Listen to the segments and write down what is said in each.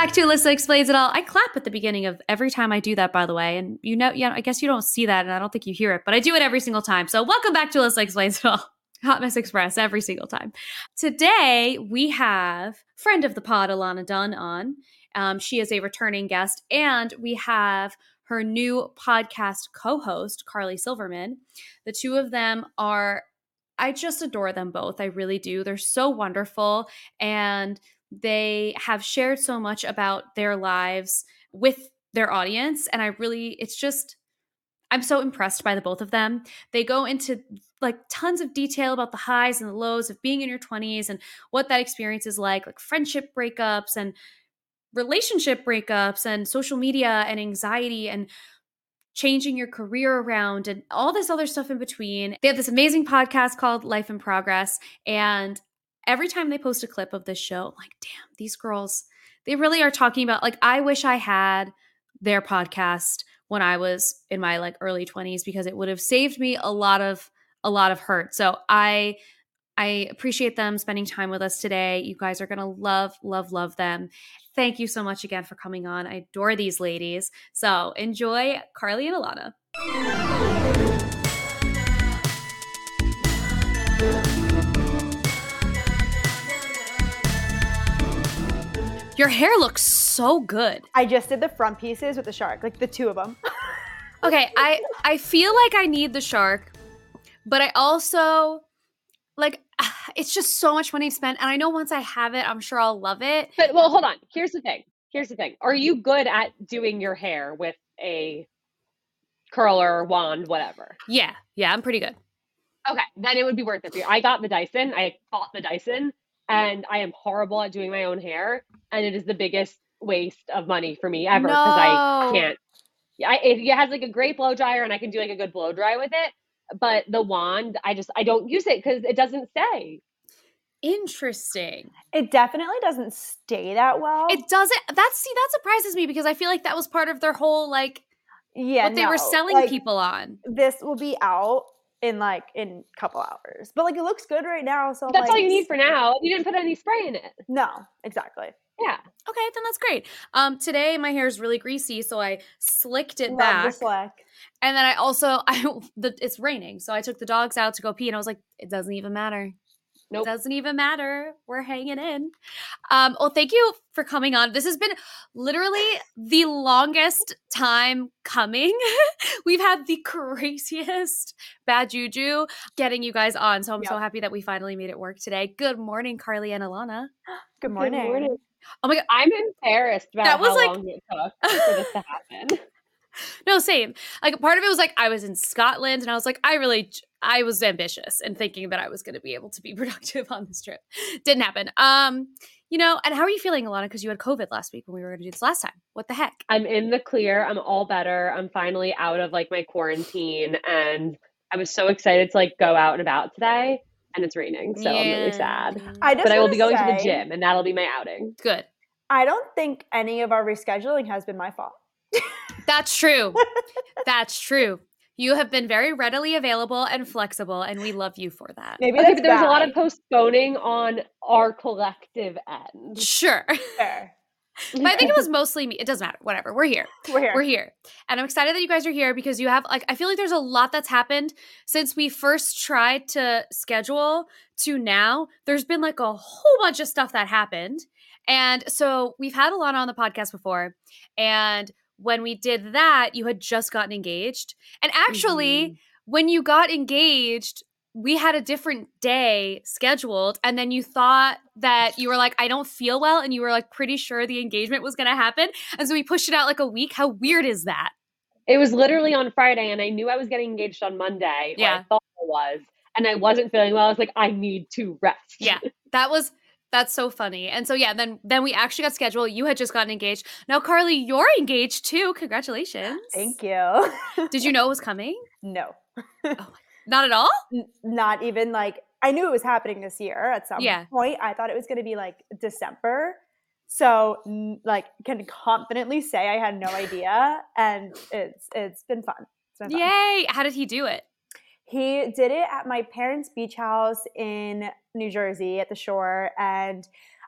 Back to Alyssa Explains It All. I clap at the beginning of every time I do that, by the way. And you know, yeah, I guess you don't see that and I don't think you hear it, but I do it every single time. So welcome back to Alyssa Explains It All. Hot Mess Express every single time. Today we have friend of the pod, Ilana Dunn, on. Um, she is a returning guest, and we have her new podcast co-host, Carly Silverman. The two of them are I just adore them both. I really do. They're so wonderful and they have shared so much about their lives with their audience and I really it's just I'm so impressed by the both of them. They go into like tons of detail about the highs and the lows of being in your 20s and what that experience is like, like friendship breakups and relationship breakups and social media and anxiety and changing your career around and all this other stuff in between. They have this amazing podcast called Life in Progress. And every time they post a clip of this show, I'm like, damn, these girls, they really are talking about, like, I wish I had their podcast when I was in my like early 20s because it would have saved me a lot of a lot of hurt. So I I appreciate them spending time with us today. You guys are going to love love love them. Thank you so much again for coming on. I adore these ladies. So, enjoy Carly and Ilana. Your hair looks so good. I just did the front pieces with the shark, like the two of them. okay, I I feel like I need the shark, but I also like it's just so much money spent and I know once I have it, I'm sure I'll love it. But well, hold on. Here's the thing. Here's the thing. Are you good at doing your hair with a curler, wand, whatever? Yeah. Yeah, I'm pretty good. Okay, then it would be worth it for you. I got the Dyson. I bought the Dyson and I am horrible at doing my own hair, and it is the biggest waste of money for me ever because No. I can't. I, it has like a great blow dryer, and I can do like a good blow dry with it. But the wand, I just I don't use it because it doesn't stay. Interesting. It definitely doesn't stay that well. It doesn't That's see that surprises me because I feel like that was part of their whole like yeah, what they were selling like, people on. This will be out in like in a couple hours, but like it looks good right now. So I'm That's all you need for now. You didn't put any spray in it. No, exactly. Yeah. Okay, then that's great. Um today my hair is really greasy, so I slicked it Love back. the slack. And then I also I the, it's raining, so I took the dogs out to go pee, and I was like, it doesn't even matter. Nope. It doesn't even matter. We're hanging in. Um, well, thank you for coming on. This has been literally the longest time coming. We've had the craziest bad juju getting you guys on. So I'm so happy that we finally made it work today. Good morning, Carly and Ilana. Good morning. Oh my god. I'm embarrassed about That was how like- long it took for this to happen. no, same. Like part of it was like I was in Scotland and I was like, I really I was ambitious and thinking that I was gonna be able to be productive on this trip. Didn't happen. Um, you know, and how are you feeling, Ilana? Because you had COVID last week when we were gonna do this last time. What the heck? I'm in the clear. I'm all better. I'm finally out of like my quarantine and I was so excited to like go out and about today and it's raining. So I'm really sad. I just But I will be going to the gym and that'll be my outing. Good. I don't think any of our rescheduling has been my fault. That's true. That's true. You have been very readily available and flexible, and we love you for that. Maybe Okay, that's but there was a lot of postponing on our collective end. Sure. Fair. But I think it was mostly me. It doesn't matter. Whatever. We're here. We're here. We're here. And I'm excited that you guys are here because you have like I feel like there's a lot that's happened since we first tried to schedule to now. There's been like a whole bunch of stuff that happened. And so we've had Ilana on the podcast before. And when we did that, you had just gotten engaged. And actually, Mhm. when you got engaged, we had a different day scheduled. And then you thought that you were like, I don't feel well. And you were like pretty sure the engagement was going to happen. And so we pushed it out like a week. How weird is that? It was literally on Friday, and I knew I was getting engaged on Monday. Yeah. I thought I was, and I wasn't feeling well. I was like, I need to rest. Yeah. That was. That's so funny. And so yeah, then then we actually got scheduled. You had just gotten engaged. Now Carly, you're engaged too. Congratulations. Thank you. Did you know it was coming? no. Oh not at all? N- not even like I knew it was happening this year at some Yeah. point. I thought it was going to be like December. So like can confidently say I had no idea and it's it's been fun. It's been fun. Yay. How did he do it? He did it at my parents' beach house in New Jersey at the shore and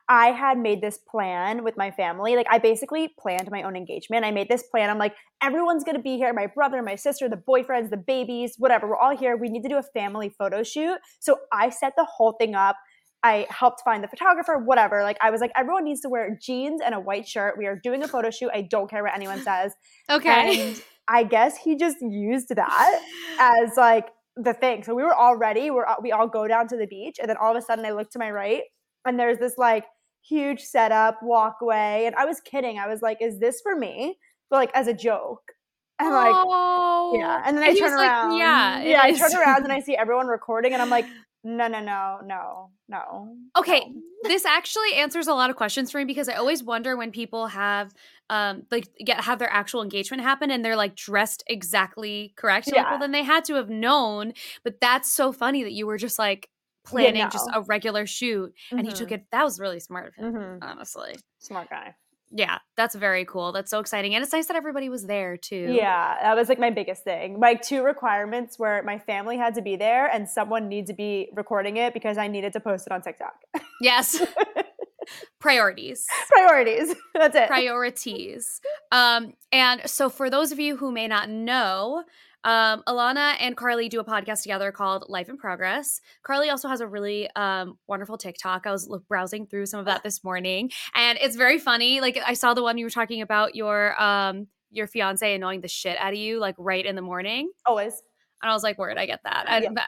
I had made this plan with my family. Like I basically planned my own engagement. I made this plan. I'm like, everyone's gonna be here. My brother, my sister, the boyfriends, the babies, whatever. We're all here. We need to do a family photo shoot. So I set the whole thing up. I helped find the photographer, whatever. Like I was like, everyone needs to wear jeans and a white shirt. We are doing a photo shoot. I don't care what anyone says. Okay. And I guess he just used that as like the thing. So we were all ready. We're we all go down to the beach, and then all of a sudden I look to my right, and there's this like huge setup walkway, and I was kidding. I was like, "Is this for me?" But like as a joke, and like oh. yeah. And then I he turn was like, around. yeah. yeah. I is." turn around and I see everyone recording, and I'm like, "No, no, no, no, no." Okay, no." this actually answers a lot of questions for me because I always wonder when people have um like get have their actual engagement happen and they're like dressed exactly correct. You're Like, Yeah. well, then they had to have known. But that's so funny that you were just like planning just no. a regular shoot and he took it. That was really smart of him, Mhm. honestly. Smart guy. Yeah, that's very cool. That's so exciting, and it's nice that everybody was there too. Yeah, that was like my biggest thing. My two requirements were my family had to be there and someone needs to be recording it because I needed to post it on TikTok. Yes. Priorities. Priorities. That's it. priorities. Um, and so, for those of you who may not know, um, Ilana and Carly do a podcast together called Life in Progress. Carly also has a really um, wonderful TikTok. I was browsing through some of that this morning, and it's very funny. Like I saw the one you were talking about your um, your fiance annoying the shit out of you, like right in the morning, Always. and I was like, "Word, I get that." And Yeah.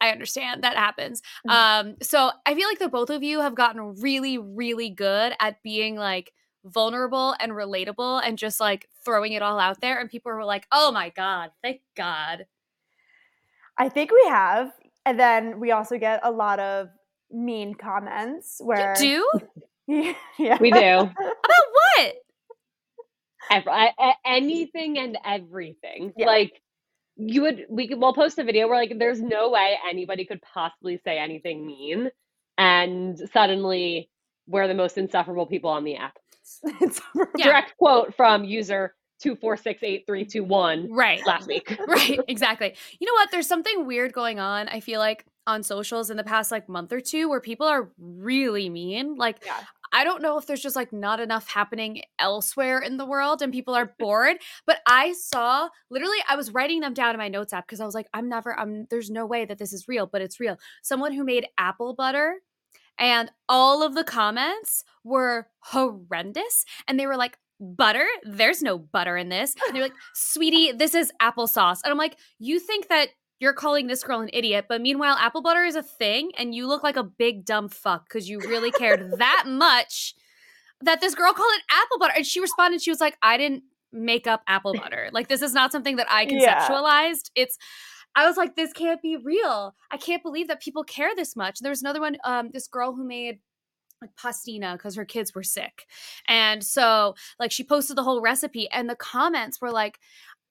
I understand that happens. Mhm. Um, so I feel like the both of you have gotten really, really good at being like vulnerable and relatable and just like throwing it all out there. And people were like, oh my God, thank God. I think we have. And then we also get a lot of mean comments where You do? yeah. We do. About what? Ev- I- a- anything and everything. Yeah. Like you would, we could, we'll post a video where like there's no way anybody could possibly say anything mean, and suddenly we're the most insufferable people on the app. It's Yeah. Direct quote from user two four six eight three two one Right. last week. right exactly you know what there's something weird going on i feel like on socials in the past like month or two where people are really mean like Yeah. i don't know if there's just like not enough happening elsewhere in the world and people are bored but i saw literally i was writing them down in my notes app because i was like i'm never i'm there's no way that this is real but it's real someone who made apple butter and all of the comments were horrendous and they were like butter there's no butter in this and they're like sweetie this is applesauce and i'm like you think that you're calling this girl an idiot but meanwhile apple butter is a thing and you look like a big dumb fuck because you really cared that much that this girl called it apple butter and she responded she was like i didn't make up apple butter. like this is not something that I Yeah. conceptualized. It's I was like, this can't be real. I can't believe that people care this much. There was another one, um, this girl who made like pastina because her kids were sick. And so like she posted the whole recipe and the comments were like,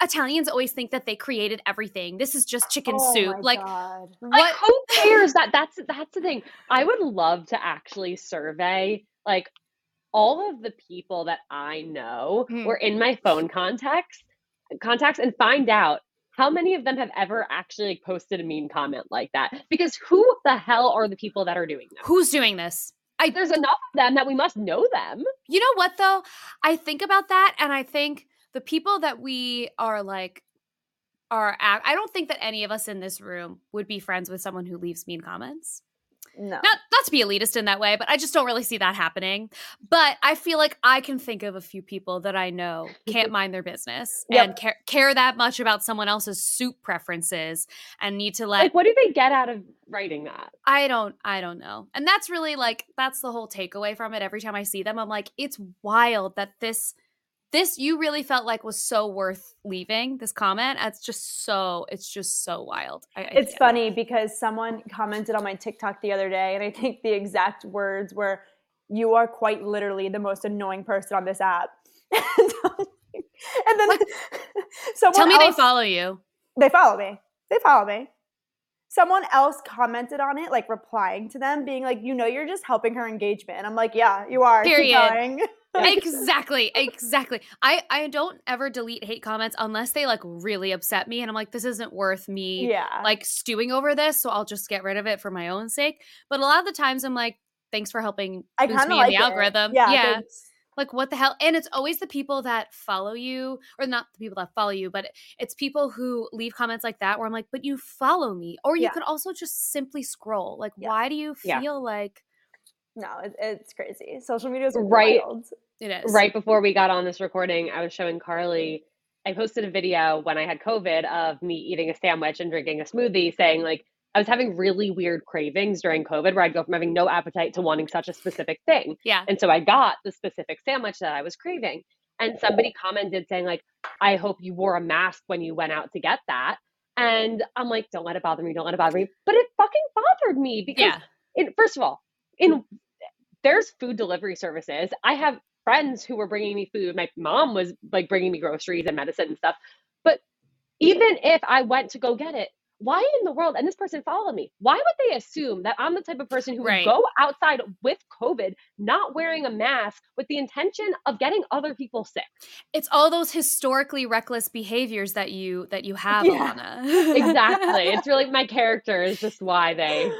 Italians always think that they created everything. This is just chicken Oh soup. Like God. what Like, who cares? That that's that's the thing. I would love to actually survey like all of the people that I know Hmm. or in my phone contacts contacts and find out how many of them have ever actually posted a mean comment like that. Because who the hell are the people that are doing that? who's doing this? I There's enough of them that we must know them. You know what though? I think about that and I think the people that we are like are I don't think that any of us in this room would be friends with someone who leaves mean comments. No. Not not to be elitist in that way, but I just don't really see that happening. But I feel like I can think of a few people that I know can't mind their business Yep. and care, care that much about someone else's soup preferences and need to let Like, what do they get out of writing that? I don't I don't know. And that's really like that's the whole takeaway from it. Every time I see them, I'm like, it's wild that this this you really felt like was so worth leaving this comment. It's just so it's just so wild. I, I It's funny because someone commented on my TikTok the other day, and I think the exact words were, "You are quite literally the most annoying person on this app." and then someone Tell me they follow you. They follow me. They follow me. Someone else commented on it, like replying to them, being like, "You know, you're just helping her engagement." And I'm like, "Yeah, you are." Period. going." exactly exactly i i don't ever delete hate comments unless they like really upset me and i'm like this isn't worth me yeah. like stewing over this so i'll just get rid of it for my own sake but a lot of the times i'm like thanks for helping I boost me like in the it. algorithm Yeah. yeah like what the hell and it's always the people that follow you or not the people that follow you but it's people who leave comments like that where i'm like but you follow me or you Yeah. could also just simply scroll like why do you feel like No, it, it's crazy. Social media is Right. wild. it is Right before we got on this recording, I was showing Carly. I posted a video when I had COVID of me eating a sandwich and drinking a smoothie, saying like I was having really weird cravings during COVID, where I'd go from having no appetite to wanting such a specific thing. yeah And so I got the specific sandwich that I was craving. And somebody commented saying like, "I hope you wore a mask when you went out to get that." And I'm like, "Don't let it bother me. Don't let it bother me." But it fucking bothered me because yeah in first of all, in there's food delivery services. I have friends who were bringing me food. My mom was like bringing me groceries and medicine and stuff. But even if I went to go get it, why in the world? And this person followed me. Why would they assume that I'm the type of person who Right. would go outside with COVID, not wearing a mask, with the intention of getting other people sick? it's all those historically reckless behaviors that you that you have Yeah. Ilana. Exactly. it's really my character is just why they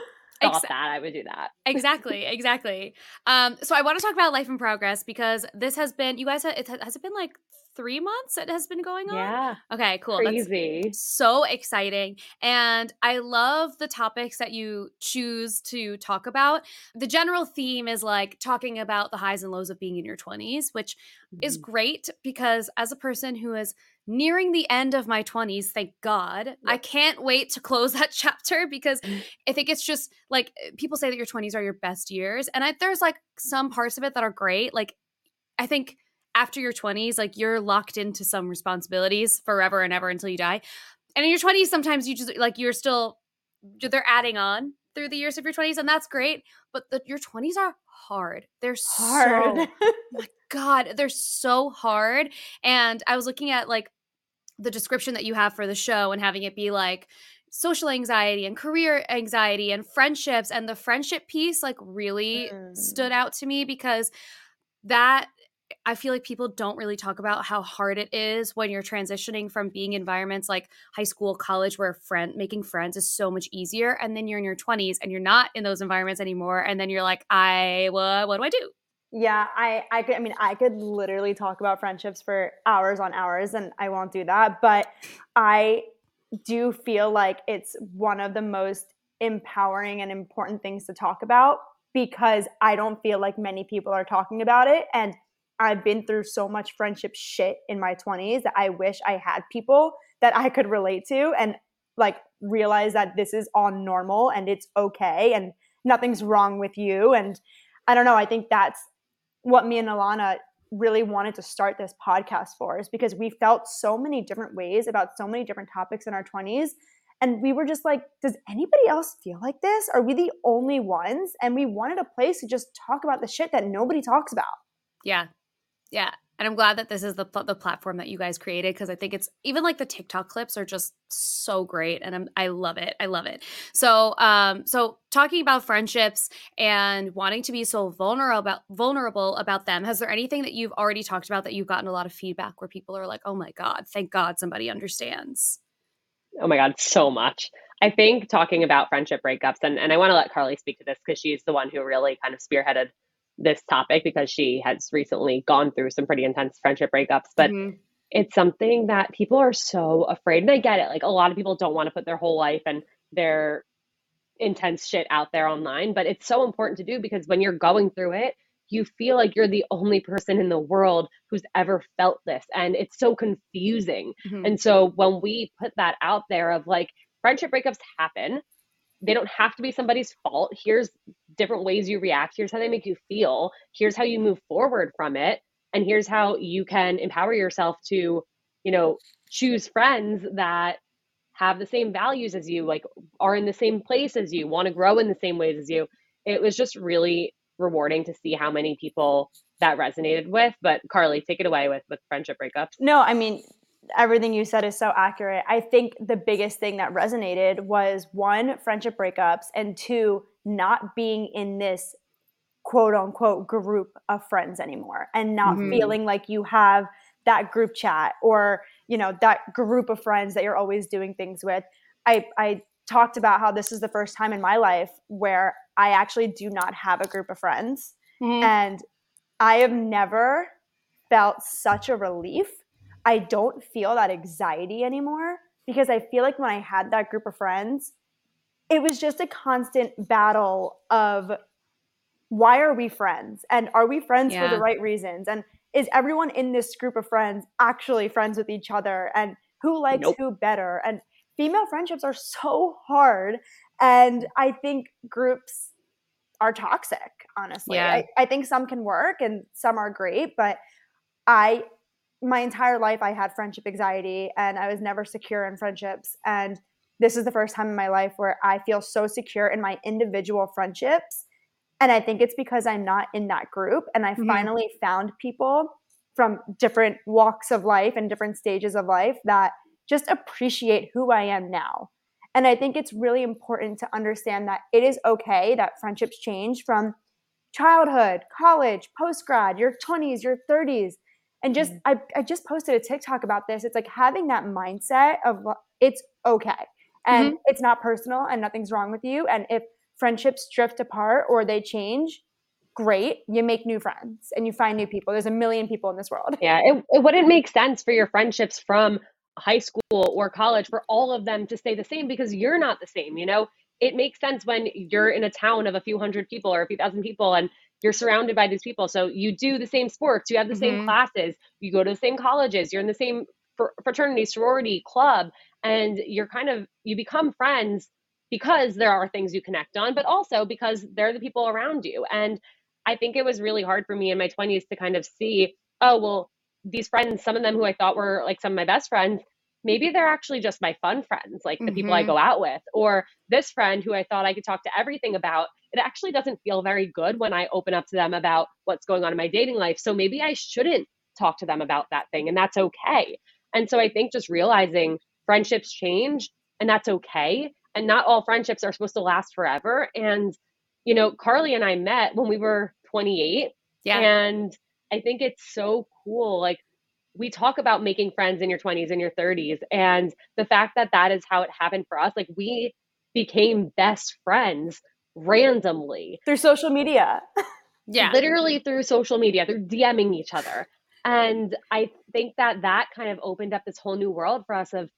thought Ex- that I would do that. exactly exactly um so i want to talk about life in progress because this has been you guys ha- it ha- has it been like three months it has been going on Yeah. okay cool That's Crazy. so exciting and i love the topics that you choose to talk about the general theme is like talking about the highs and lows of being in your 20s which is Mm-hmm. great because as a person who is nearing the end of my 20s thank god i can't wait to close that chapter because Mm. i think it's just like eh, people say that your 20s are your best years and I, there's like some parts of it that are great like i think after your 20s like you're locked into some responsibilities forever and ever until you die and in your 20s sometimes you just like you're still they're adding on through the years of your 20s and that's great but the, your 20s are hard they're Hard. so my god they're so hard and i was looking at like the description that you have for the show and having it be like social anxiety and career anxiety and friendships and the friendship piece like really Mm. stood out to me because that I feel like people don't really talk about how hard it is when you're transitioning from being environments like high school, college, where friend making friends is so much easier, and then you're in your 20s and you're not in those environments anymore, and then you're like, I what what do I do? Yeah, I, I could. I mean, I could literally talk about friendships for hours on hours, and I won't do that. But I do feel like it's one of the most empowering and important things to talk about because I don't feel like many people are talking about it, and I've been through so much friendship shit in my twenties that I wish I had people that I could relate to and like realize that this is all normal and it's okay and nothing's wrong with you and I don't know. I think that's what me and Ilana really wanted to start this podcast for is because we felt so many different ways about so many different topics in our 20s and we were just like does anybody else feel like this? Are we the only ones? And we wanted a place to just talk about the shit that nobody talks about. Yeah. Yeah and I'm glad that this is the the platform that you guys created because I think it's even like the TikTok clips are just so great and I'm I love it. I love it. So um so talking about friendships and wanting to be so vulnerable about vulnerable about them, has there anything that you've already talked about that you've gotten a lot of feedback where people are like, "Oh my god, thank God somebody understands." Oh my god, so much. I think talking about friendship breakups and and I want to let Carly speak to this because she's the one who really kind of spearheaded this topic because she has recently gone through some pretty intense friendship breakups. But mm-hmm. it's something that people are so afraid. And I get it. Like a lot of people don't want to put their whole life and their intense shit out there online. But it's so important to do because when you're going through it, you feel like you're the only person in the world who's ever felt this. And it's so confusing. Mm-hmm. And so when we put that out there of like, friendship breakups happen they don't have to be somebody's fault. Here's different ways you react. Here's how they make you feel. Here's how you move forward from it. And here's how you can empower yourself to, you know, choose friends that have the same values as you, like are in the same place as you, want to grow in the same ways as you. It was just really rewarding to see how many people that resonated with. But Carly, take it away with with friendship breakups. No, I mean, everything you said is so accurate. I think the biggest thing that resonated was one, friendship breakups, and two, not being in this quote unquote group of friends anymore and not mm-hmm. feeling like you have that group chat or you know that group of friends that you're always doing things with i i talked about how this is the first time in my life where i actually do not have a group of friends mm-hmm. and i have never felt such a relief I don't feel that anxiety anymore because I feel like when I had that group of friends, it was just a constant battle of why are we friends? And are we friends yeah. for the right reasons? And is everyone in this group of friends actually friends with each other? And who likes nope. who better? And female friendships are so hard. And I think groups are toxic, honestly. Yeah. I, I think some can work and some are great, but I my entire life I had friendship anxiety and I was never secure in friendships. And this is the first time in my life where I feel so secure in my individual friendships. And I think it's because I'm not in that group. And I mm-hmm. finally found people from different walks of life and different stages of life that just appreciate who I am now. And I think it's really important to understand that it is okay that friendships change from childhood, college, post grad, your 20s, your 30s and just mm-hmm. I, I just posted a tiktok about this it's like having that mindset of it's okay and mm-hmm. it's not personal and nothing's wrong with you and if friendships drift apart or they change great you make new friends and you find new people there's a million people in this world yeah it, it wouldn't make sense for your friendships from high school or college for all of them to stay the same because you're not the same you know it makes sense when you're in a town of a few hundred people or a few thousand people and you're surrounded by these people. So you do the same sports, you have the mm-hmm. same classes, you go to the same colleges, you're in the same fraternity, sorority, club, and you're kind of, you become friends because there are things you connect on, but also because they're the people around you. And I think it was really hard for me in my 20s to kind of see, oh, well, these friends, some of them who I thought were like some of my best friends, maybe they're actually just my fun friends, like the mm-hmm. people I mm-hmm. go out with. Or this friend who I thought I could talk to everything about, it actually doesn't feel very good when I open up to them about what's going on in my dating life. So maybe I shouldn't talk to them about that thing, and that's okay. And so I think just realizing friendships change and that's okay. And not all friendships are supposed to last forever. And, you know, Carly and I met when we were 28. Yeah. And I think it's so cool. Like, we talk about making friends in your 20s and your 30s and the fact that that is how it happened for us like we became best friends randomly. Through social media. Yeah. Literally through social media through dming each other. And i think that that kind of opened up this whole new world for us of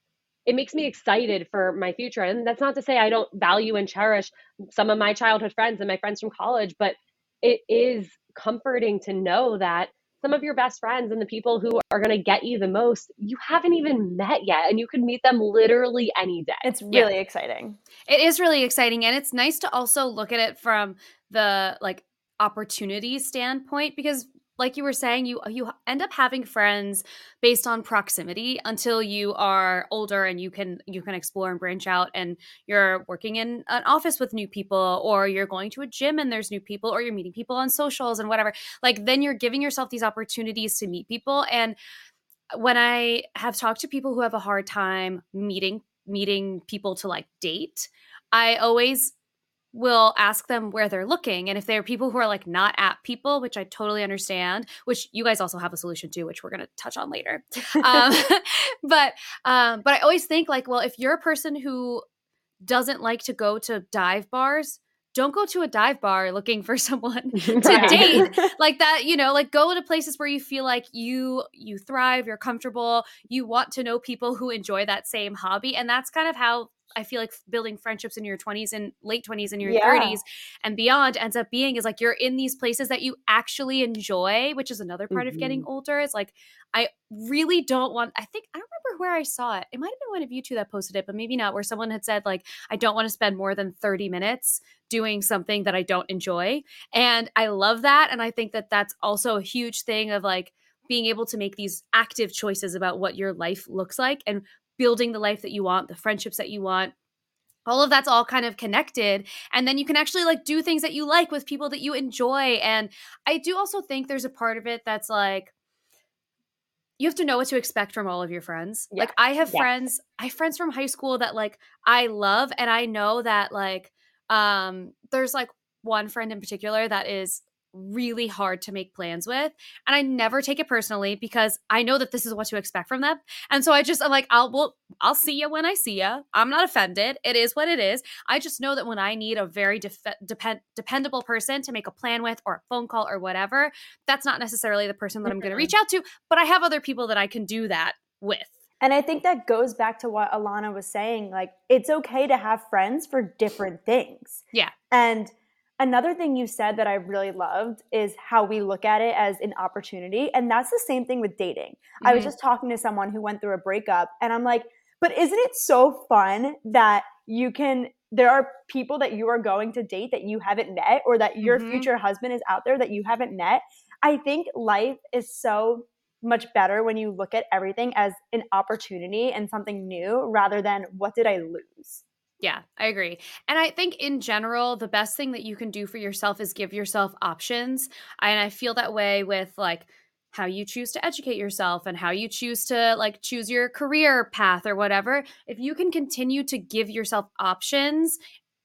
it makes me excited for my future. And that's not to say i don't value and cherish some of my childhood friends and my friends from college but it is comforting to know that some of your best friends and the people who are going to get you the most, you haven't even met yet. And you could meet them literally any day. It's really yeah. exciting. It is really exciting. And it's nice to also look at it from the like opportunity standpoint because like you were saying, you you end up having friends based on proximity until you are older and you can you can explore and branch out and you're working in an office with new people or you're going to a gym and there's new people or you're meeting people on socials and whatever. Like then you're giving yourself these opportunities to meet people and when I have talked to people who have a hard time meeting meeting people to like date, I always will ask them where they're looking and if they're people who are like not at people which i totally understand which you guys also have a solution to which we're going to touch on later um, but um, but i always think like well if you're a person who doesn't like to go to dive bars don't go to a dive bar looking for someone to Right. date like that you know like go to places where you feel like you you thrive you're comfortable you want to know people who enjoy that same hobby and that's kind of how i feel like building friendships in your 20s and late 20s and your Yeah. 30s and beyond ends up being is like you're in these places that you actually enjoy which is another part of getting mm-hmm. older it's like i really don't want i think i don't remember where i saw it it might have been one of you two that posted it but maybe not where someone had said like i don't want to spend more than 30 minutes doing something that I don't enjoy. And I love that. And I think that that's also a huge thing of like being able to make these active choices about what your life looks like and building the life that you want, the friendships that you want. All of that's all kind of connected. And then you can actually like do things that you like with people that you enjoy. And I do also think there's a part of it that's like, you have to know what to expect from all of your friends. Like I have Yes. friends, I have friends from high school that like I love and I know that like um there's like one friend in particular that is really hard to make plans with and I never take it personally because I know that this is what to expect from them. And so I just I'm like I'll well I'll see you when I see you. I'm not offended. It is what it is. I just know that when I need a very def- depend dependable person to make a plan with or a phone call or whatever, that's not necessarily the person that I'm going to reach out to, but I have other people that I can do that with. And I think that goes back to what Ilana was saying. Like, it's okay to have friends for different things. Yeah. And another thing you said that I really loved is how we look at it as an opportunity. And that's the same thing with dating. I was Mhm. just talking to someone who went through a breakup, and I'm like, but isn't it so fun that you can? There are people that you are going to date that you haven't met, or that your Mhm. future husband is out there that you haven't met. I think life is so much better when you look at everything as an opportunity and something new rather than what did I lose? Yeah, I agree. And I think in general, the best thing that you can do for yourself is give yourself options. And I feel that way with like how you choose to educate yourself and how you choose to like choose your career path or whatever. If you can continue to give yourself options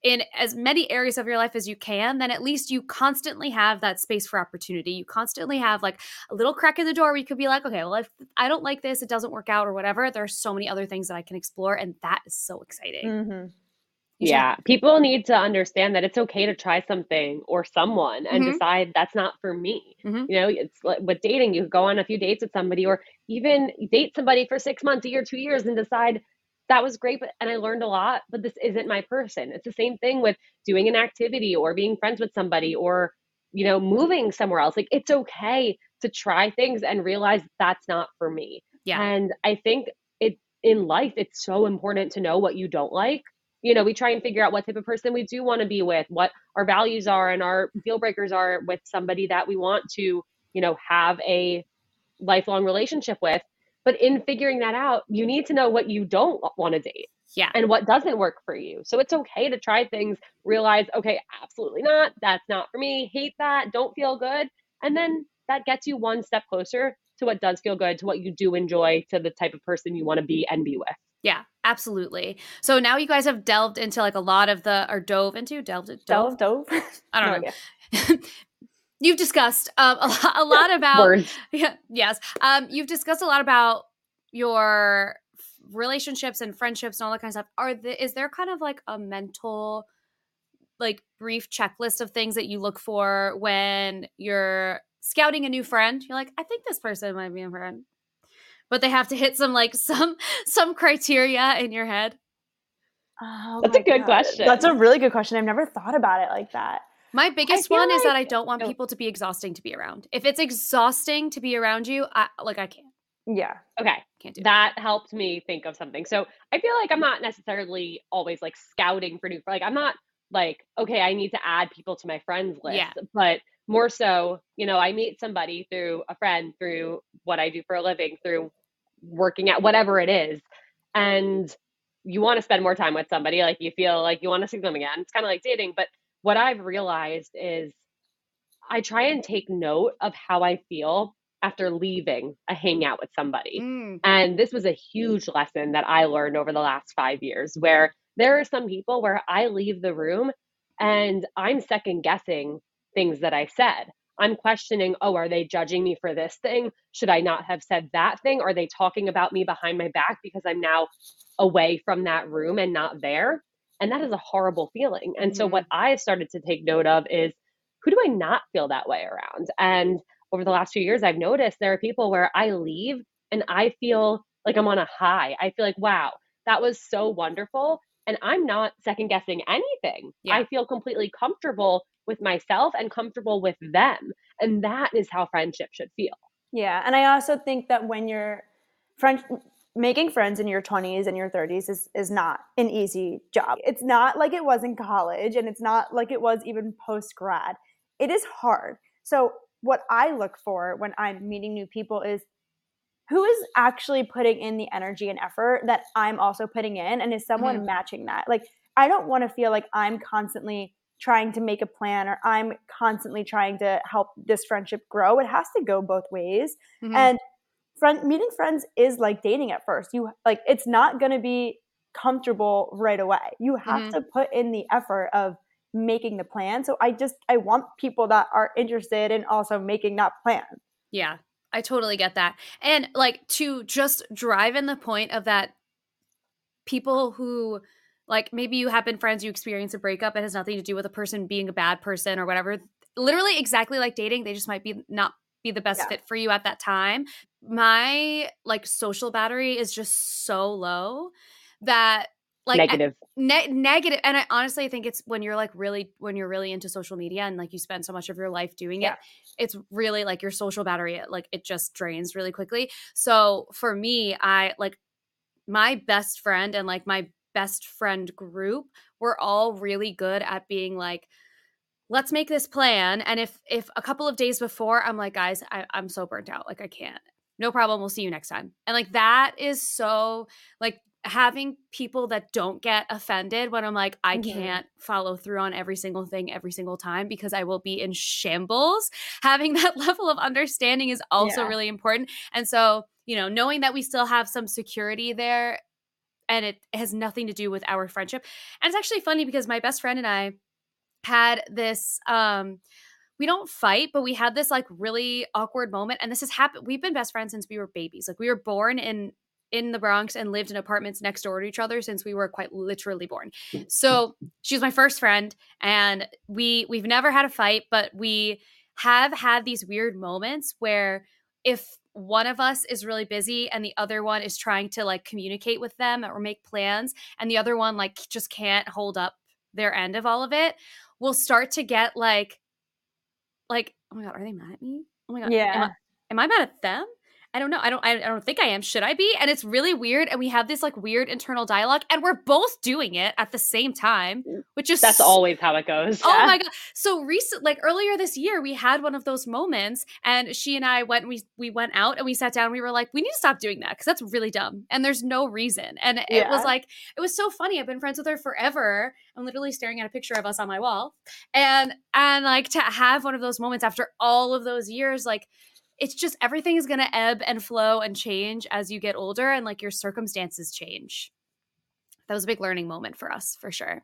in as many areas of your life as you can, then at least you constantly have that space for opportunity. You constantly have like a little crack in the door where you could be like, okay, well, if I don't like this, it doesn't work out or whatever, there are so many other things that I can explore. And that is so exciting. Mm-hmm. Yeah, people need to understand that it's okay to try something or someone and Mhm. decide that's not for me. Mhm. You know, it's like with dating, you go on a few dates with somebody or even date somebody for six months, a year, two years, and decide that was great, but and I learned a lot, but this isn't my person. It's the same thing with doing an activity or being friends with somebody or, you know, moving somewhere else. Like it's okay to try things and realize that's not for me. Yeah. And I think it in life, it's so important to know what you don't like. You know, we try and figure out what type of person we do want to be with, what our values are and our deal breakers are with somebody that we want to, you know, have a lifelong relationship with. But in figuring that out, you need to know what you don't want to date Yeah. and what doesn't work for you. So it's okay to try things, realize, okay, absolutely not. That's not for me. Hate that. Don't feel good. And then that gets you one step closer to what does feel good, to what you do enjoy, to the type of person you want to be and be with. Yeah, absolutely. So now you guys have delved into like a lot of the or dove into delved dove. Dove, dove. I don't No know. idea. you've discussed um, a, lot, a lot about Words. Yeah, yes. Um, you've discussed a lot about your relationships and friendships and all that kind of stuff. Are the, is there kind of like a mental, like brief checklist of things that you look for when you're scouting a new friend? You're like, I think this person might be a friend, but they have to hit some like some some criteria in your head. Oh That's a good God. question. That's a really good question. I've never thought about it like that. My biggest feel one is that I don't want people to be exhausting to be around. If it's exhausting to be around you, I like I can't Yeah. Okay. can't do it. That helped me think of something. So I feel like I'm not necessarily always like scouting for new, like I'm not like, okay, I need to add people to my friends list. Yeah. But more so, you know, I meet somebody through a friend, through what I do for a living, through working at whatever it is. And you want to spend more time with somebody, like you feel like you want to see them again. It's kind of like dating. But what I've realized is I try and take note of how I feel after leaving a hangout with somebody. Mm. And this was a huge lesson that I learned over the last five years, where there are some people where I leave the room and I'm second guessing things that I said. I'm questioning, oh, are they judging me for this thing? Should I not have said that thing? Are they talking about me behind my back because I'm now away from that room and not there? And that is a horrible feeling. And mm-hmm. so, what I started to take note of is who do I not feel that way around? And over the last few years, I've noticed there are people where I leave and I feel like I'm on a high. I feel like, wow, that was so wonderful. And I'm not second guessing anything. Yeah. I feel completely comfortable with myself and comfortable with them. And that is how friendship should feel. Yeah. And I also think that when you're friend making friends in your 20s and your 30s is is not an easy job. It's not like it was in college and it's not like it was even post grad. It is hard. So what I look for when I'm meeting new people is who is actually putting in the energy and effort that I'm also putting in and is someone mm-hmm. matching that? Like I don't want to feel like I'm constantly trying to make a plan or I'm constantly trying to help this friendship grow. It has to go both ways. Mm-hmm. And friend meeting friends is like dating at first. You like it's not going to be comfortable right away. You have mm-hmm. to put in the effort of making the plan. So I just I want people that are interested in also making that plan. Yeah. I totally get that. And like to just drive in the point of that people who like maybe you have been friends, you experience a breakup, it has nothing to do with a person being a bad person or whatever. Literally exactly like dating, they just might be not be the best yeah. fit for you at that time. My like social battery is just so low that like negative ne- negative and i honestly think it's when you're like really when you're really into social media and like you spend so much of your life doing yeah. it it's really like your social battery like it just drains really quickly so for me i like my best friend and like my best friend group we're all really good at being like let's make this plan and if if a couple of days before i'm like guys I, i'm so burnt out like i can't no problem we'll see you next time and like that is so like having people that don't get offended when i'm like i mm-hmm. can't follow through on every single thing every single time because i will be in shambles having that level of understanding is also yeah. really important and so you know knowing that we still have some security there and it has nothing to do with our friendship. And it's actually funny because my best friend and I had this um we don't fight, but we had this like really awkward moment and this has happened we've been best friends since we were babies. Like we were born in in the Bronx and lived in apartments next door to each other since we were quite literally born. So she was my first friend and we we've never had a fight, but we have had these weird moments where if one of us is really busy and the other one is trying to like communicate with them or make plans and the other one like just can't hold up their end of all of it we'll start to get like like oh my god are they mad at me? Oh my god yeah am I, am I mad at them I don't know. I don't I, don't think I am. Should I be? And it's really weird and we have this like weird internal dialogue and we're both doing it at the same time, mm, which is That's always how it goes. Oh yeah. my god. So recent like earlier this year we had one of those moments and she and I went we we went out and we sat down we were like we need to stop doing that cuz that's really dumb and there's no reason. And it yeah. was like it was so funny. I've been friends with her forever. I'm literally staring at a picture of us on my wall. And and like to have one of those moments after all of those years like it's just everything is going to ebb and flow and change as you get older and like your circumstances change. That was a big learning moment for us for sure.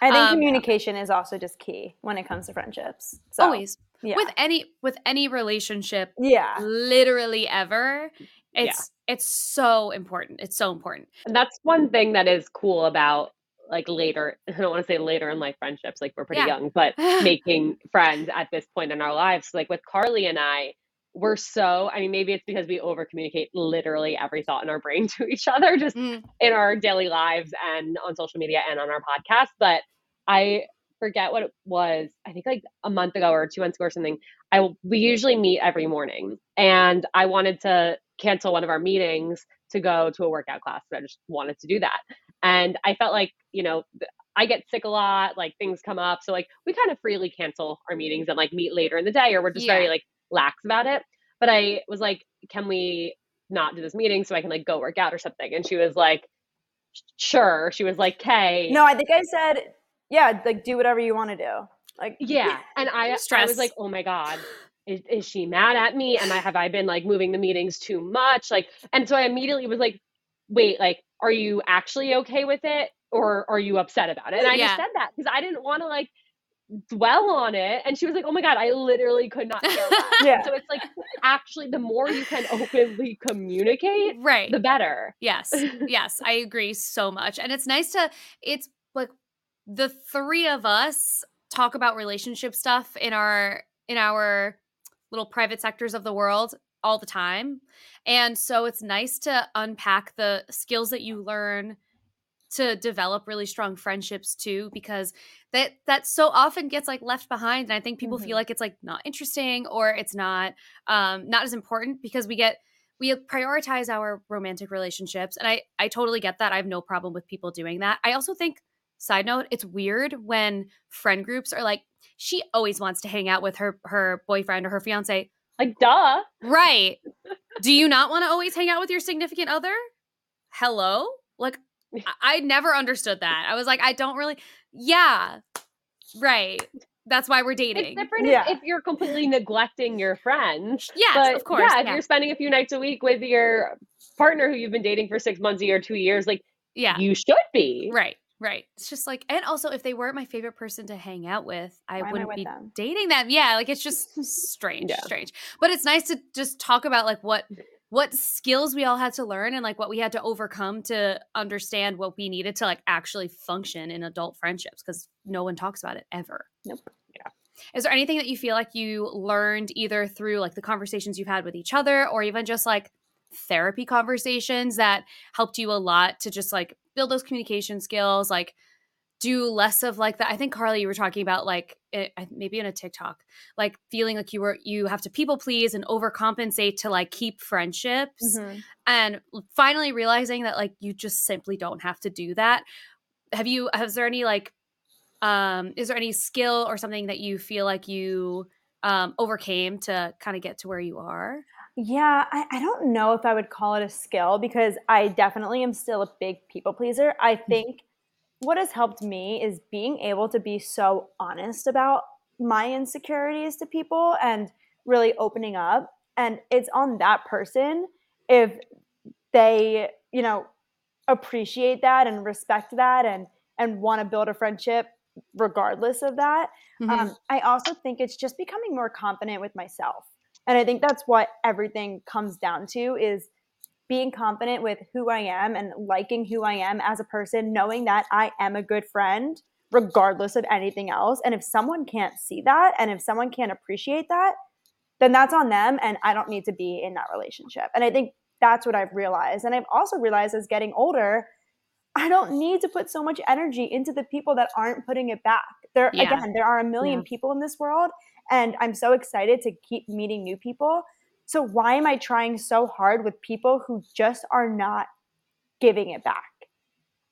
I think um, communication is also just key when it comes to friendships. So, always. Yeah. With any with any relationship, yeah. literally ever, it's yeah. it's so important. It's so important. And that's one thing that is cool about like later i don't want to say later in life friendships like we're pretty yeah. young but making friends at this point in our lives like with carly and i we're so i mean maybe it's because we over communicate literally every thought in our brain to each other just mm. in our daily lives and on social media and on our podcast but i forget what it was i think like a month ago or two months ago or something i we usually meet every morning and i wanted to cancel one of our meetings to go to a workout class but i just wanted to do that and i felt like you know I get sick a lot, like things come up. So like we kind of freely cancel our meetings and like meet later in the day or we're just Yeah. very like lax about it. But I was like, can we not do this meeting so I can like go work out or something? And she was like, sure. She was like, Kay. No, I think I said, yeah, like do whatever you want to do. Like, Yeah. And I, I Stress. was like, oh my God. Is, is she mad at me? Am I have I been like moving the meetings too much? Like, and so I immediately was like, wait, like, are you actually okay with it? Or are you upset about it? And I Yeah. just said that because I didn't want to like dwell on it. And she was like, oh my God, I literally could not care. Yeah. So it's like actually the more you can openly communicate, right. the better. Yes. Yes. I agree so much. And it's nice to, it's like the three of us talk about relationship stuff in our, in our little private sectors of the world all the time. And so it's nice to unpack the skills that you learn to develop really strong friendships too because that that so often gets like left behind and i think people feel Mhm. like it's like not interesting or it's not um not as important because we get we prioritize our romantic relationships and i i totally get that i have no problem with people doing that. I also think side note it's weird when friend groups are like she always wants to hang out with her her boyfriend or her fiance. Like, duh. right. Do you not want to always hang out with your significant other? Hello? Like I, I never understood that i was like i don't really yeah right that's why we're dating It's different Yeah. if, if you're completely neglecting your friends. yes but of course yeah, if yeah. you're spending a few nights a week with your partner who you've been dating for six months, a year, two years, like yeah you should be. Right, right. It's just like, and also if they weren't my favorite person to hang out with, I Why wouldn't with be them? dating them. Yeah, like it's just strange, Yeah. strange. But it's nice to just talk about like what what skills we all had to learn and like what we had to overcome to understand what we needed to like actually function in adult friendships because no one talks about it ever. Nope. Yeah. Is there anything that you feel like you learned either through like the conversations you've had with each other or even just like therapy conversations that helped you a lot to just like build those communication skills like do less of like that i think carly you were talking about like it, maybe in a tiktok like feeling like you were you have to people please and overcompensate to like keep friendships Mhm. and finally realizing that like you just simply don't have to do that have you has there any like um is there any skill or something that you feel like you um overcame to kind of get to where you are Yeah, I, I don't know if I would call it a skill because I definitely am still a big people pleaser. I think what has helped me is being able to be so honest about my insecurities to people and really opening up. And it's on that person if they, you know, appreciate that and respect that and and want to build a friendship regardless of that. Um, I also think it's just becoming more confident with myself. And I think that's what everything comes down to is being confident with who I am and liking who I am as a person, knowing that I am a good friend regardless of anything else. And if someone can't see that and if someone can't appreciate that, then that's on them and I don't need to be in that relationship. And I think that's what I've realized. And I've also realized as getting older, I don't need to put so much energy into the people that aren't putting it back. There Yeah. again, there are a million Yeah. people in this world and I'm so excited to keep meeting new people. So why am I trying so hard with people who just are not giving it back?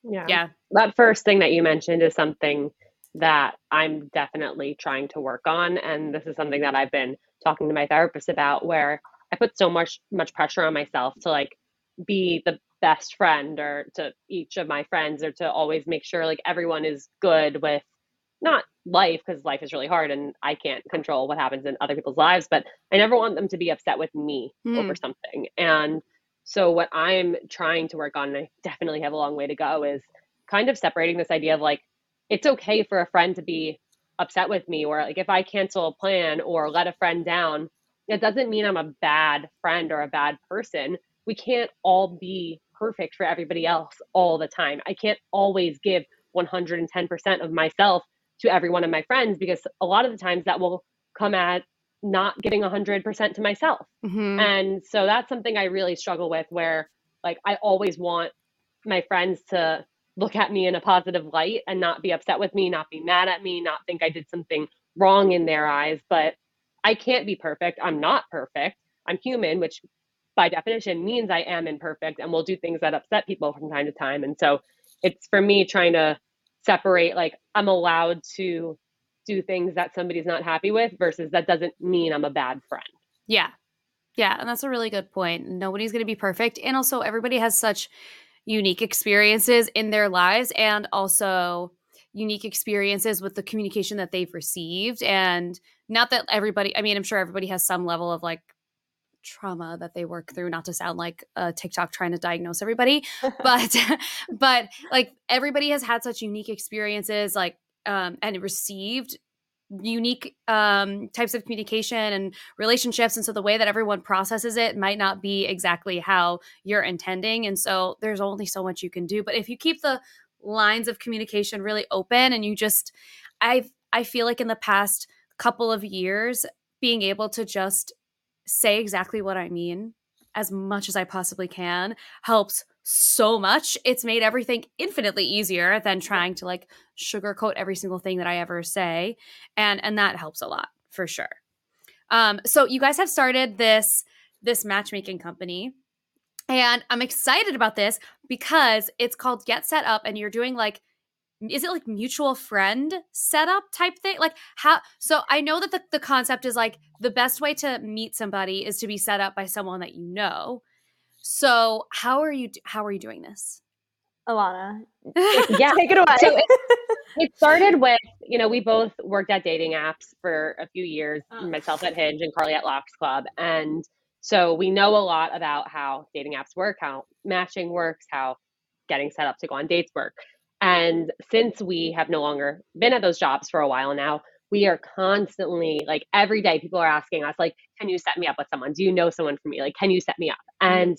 Yeah. yeah That first thing that you mentioned is something that I'm definitely trying to work on. And this is something that I've been talking to my therapist about where I put so much much pressure on myself to like be the best friend or to each of my friends or to always make sure like everyone is good with not life because life is really hard and I can't control what happens in other people's lives, but I never want them to be upset with me Hmm. over something. And so what I'm trying to work on, and I definitely have a long way to go, is kind of separating this idea of like it's okay for a friend to be upset with me or like if I cancel a plan or let a friend down, it doesn't mean I'm a bad friend or a bad person. We can't all be perfect for everybody else all the time. I can't always give 110% of myself to every one of my friends because a lot of the times that will come at not giving 100% to myself. Mhm. And so that's something I really struggle with where like I always want my friends to look at me in a positive light and not be upset with me, not be mad at me, not think I did something wrong in their eyes, but I can't be perfect. I'm not perfect. I'm human, which by definition means I am imperfect and will do things that upset people from time to time. And so it's for me trying to separate like I'm allowed to do things that somebody's not happy with versus that doesn't mean I'm a bad friend. Yeah. Yeah. And that's a really good point. Nobody's going to be perfect. And also, everybody has such unique experiences in their lives and also unique experiences with the communication that they've received. And not that everybody, I mean, I'm sure everybody has some level of like trauma that they work through not to sound like a tiktok trying to diagnose everybody but but like everybody has had such unique experiences like um and received unique um, types of communication and relationships. And so the way that everyone processes it might not be exactly how you're intending. And so there's only so much you can do. But if you keep the lines of communication really open and you just, I I feel like in the past couple of years, being able to just say exactly what I mean as much as I possibly can helps so much. It's made everything infinitely easier than trying to like sugarcoat every single thing that I ever say. And and that helps a lot for sure. Um, so you guys have started this this matchmaking company. And I'm excited about this because it's called Get Set Up and you're doing like is it like mutual friend setup type thing like how so i know that the, the concept is like the best way to meet somebody is to be set up by someone that you know so how are you how are you doing this? Ilana. yeah. Take it away. So it, it, started with, you know, we both worked at dating apps for a few years, oh. myself at Hinge and Carly at Lox Club. And so we know a lot about how dating apps work, how matching works, how getting set up to go on dates work. And since we have no longer been at those jobs for a while now, we are constantly like every day people are asking us like can you set me up with someone do you know someone for me like can you set me up mm-hmm. and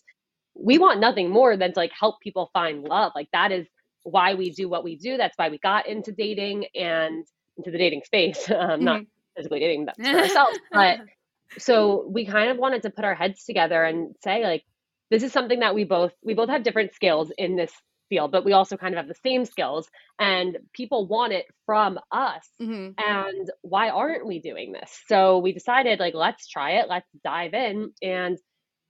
we want nothing more than to like help people find love. Like that is why we do what we do. That's why we got into dating and into the dating space. Um, mm-hmm. Not physically dating for ourselves, but so we kind of wanted to put our heads together and say like, this is something that we both we both have different skills in this field, but we also kind of have the same skills, and people want it from us. Mm-hmm. And why aren't we doing this? So we decided like, let's try it. Let's dive in and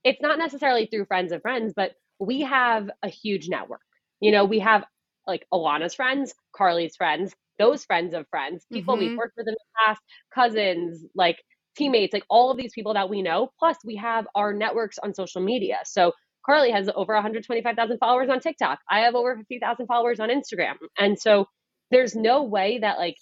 it's not necessarily through friends of friends, but we have a huge network. You know, we have like Ilana's friends, Carly's friends, those friends of friends, people mm-hmm. we've worked with in the past, cousins, like teammates, like all of these people that we know. Plus, we have our networks on social media. So Carly has over 125,000 followers on TikTok. I have over 50,000 followers on Instagram. And so there's no way that like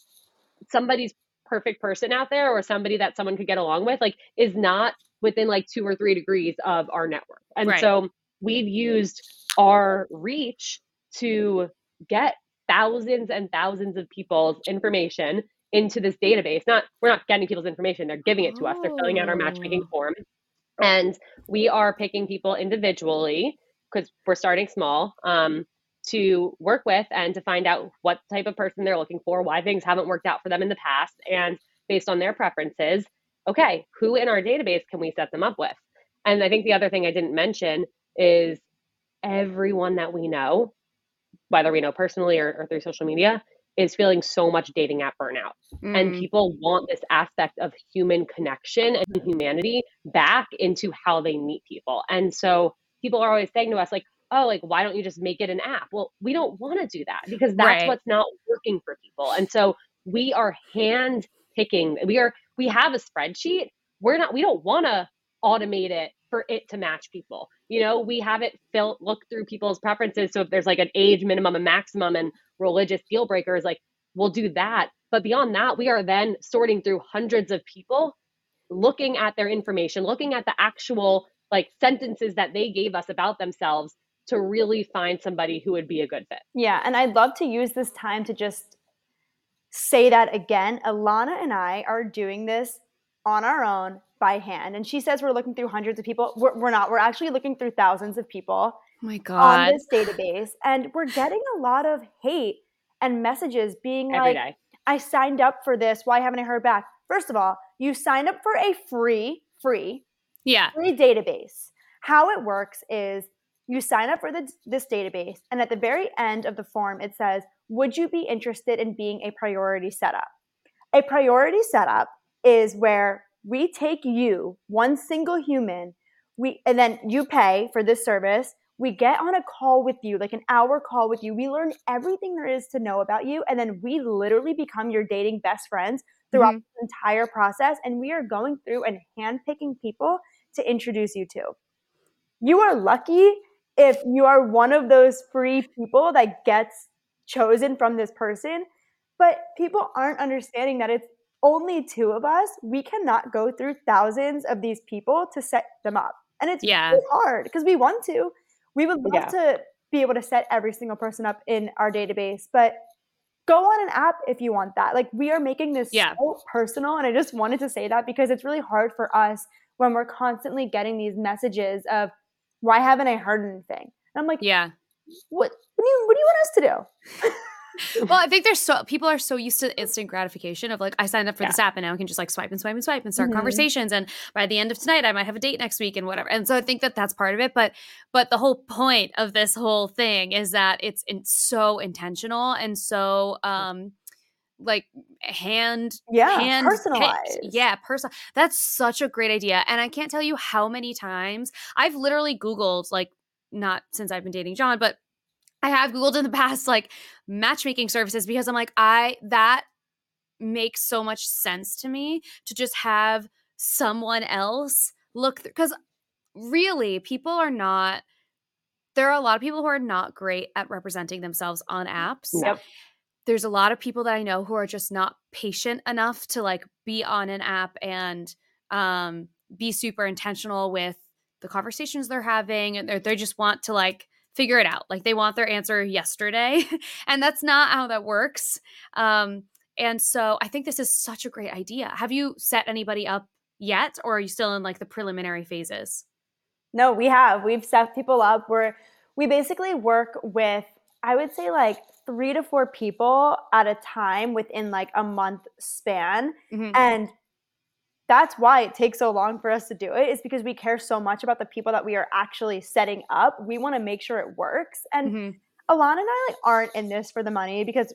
somebody's perfect person out there or somebody that someone could get along with like is not within like two or three degrees of our network. And right. so we've used our reach to get thousands and thousands of people's information into this database. Not we're not getting people's information, they're giving it to us. They're filling out our oh. matchmaking oh. form. And we are picking people individually because we're starting small um, to work with and to find out what type of person they're looking for, why things haven't worked out for them in the past, and based on their preferences, okay, who in our database can we set them up with? And I think the other thing I didn't mention is everyone that we know, whether we know personally or, or through social media, is feeling so much dating app burnout. Mm. And people want this aspect of human connection and humanity back into how they meet people. And so people are always saying to us, like, oh, like, why don't you just make it an app? Well, we don't want to do that because that's right. what's not working for people. And so we are hand picking, we are we have a spreadsheet. We're not, we don't want to automate it for it to match people. You know, we have it fill, look through people's preferences. So if there's like an age minimum and maximum and religious deal breakers, like we'll do that. But beyond that, we are then sorting through hundreds of people, looking at their information, looking at the actual like sentences that they gave us about themselves to really find somebody who would be a good fit. Yeah. And I'd love to use this time to just say that again. Ilana and I are doing this on our own by hand. And she says we're looking through hundreds of people. We're, we're not. We're actually looking through thousands of people oh my God. on this database. And we're getting a lot of hate and messages being Every like, day. I signed up for this. Why haven't I heard back? First of all, you signed up for a free, free, yeah, free database. How it works is you sign up for the, this database, and at the very end of the form, it says, would you be interested in being a priority setup? A priority setup is where we take you, one single human, we and then you pay for this service. We get on a call with you, like an hour call with you. We learn everything there is to know about you. And then we literally become your dating best friends throughout Mhm. the entire process. And we are going through and handpicking people to introduce you to. You are lucky if you are one of those free people that gets chosen from this person. But people aren't understanding that it's only two of us. We cannot go through thousands of these people to set them up. And it's Yeah. really hard because we want to. We would love Yeah. to be able to set every single person up in our database, but go on an app if you want that. Like we are making this Yeah. so personal. And I just wanted to say that because it's really hard for us when we're constantly getting these messages of why haven't I heard anything? And I'm like, Yeah. what, what do you what do you want us to do? Well, I think there's so people are so used to instant gratification of like I signed up for Yeah. this app and now I can just like swipe and swipe and swipe and start Mhm. conversations and by the end of tonight I might have a date next week and whatever. And so I think that that's part of it, but but the whole point of this whole thing is that it's in, so intentional and so um like hand Yeah, hand picked. personalized. Yeah, personal. That's such a great idea. And I can't tell you how many times I've literally Googled, like, not since I've been dating John, but I have Googled in the past, like, matchmaking services because I'm like, I, that makes so much sense to me to just have someone else look because really people are not there are a lot of people who are not great at representing themselves on apps Yep. there's a lot of people that I know who are just not patient enough to like be on an app and um be super intentional with the conversations they're having and they they just want to like figure it out. Like they want their answer yesterday and that's not how that works. Um and so I think this is such a great idea. Have you set anybody up yet or are you still in like the preliminary phases? No, we have. We've set people up where we basically work with, I would say, like three to four people at a time within like a month span. Mhm. And that's why it takes so long for us to do it, is because we care so much about the people that we are actually setting up. We want to make sure it works. And Mhm. Ilana and I like aren't in this for the money because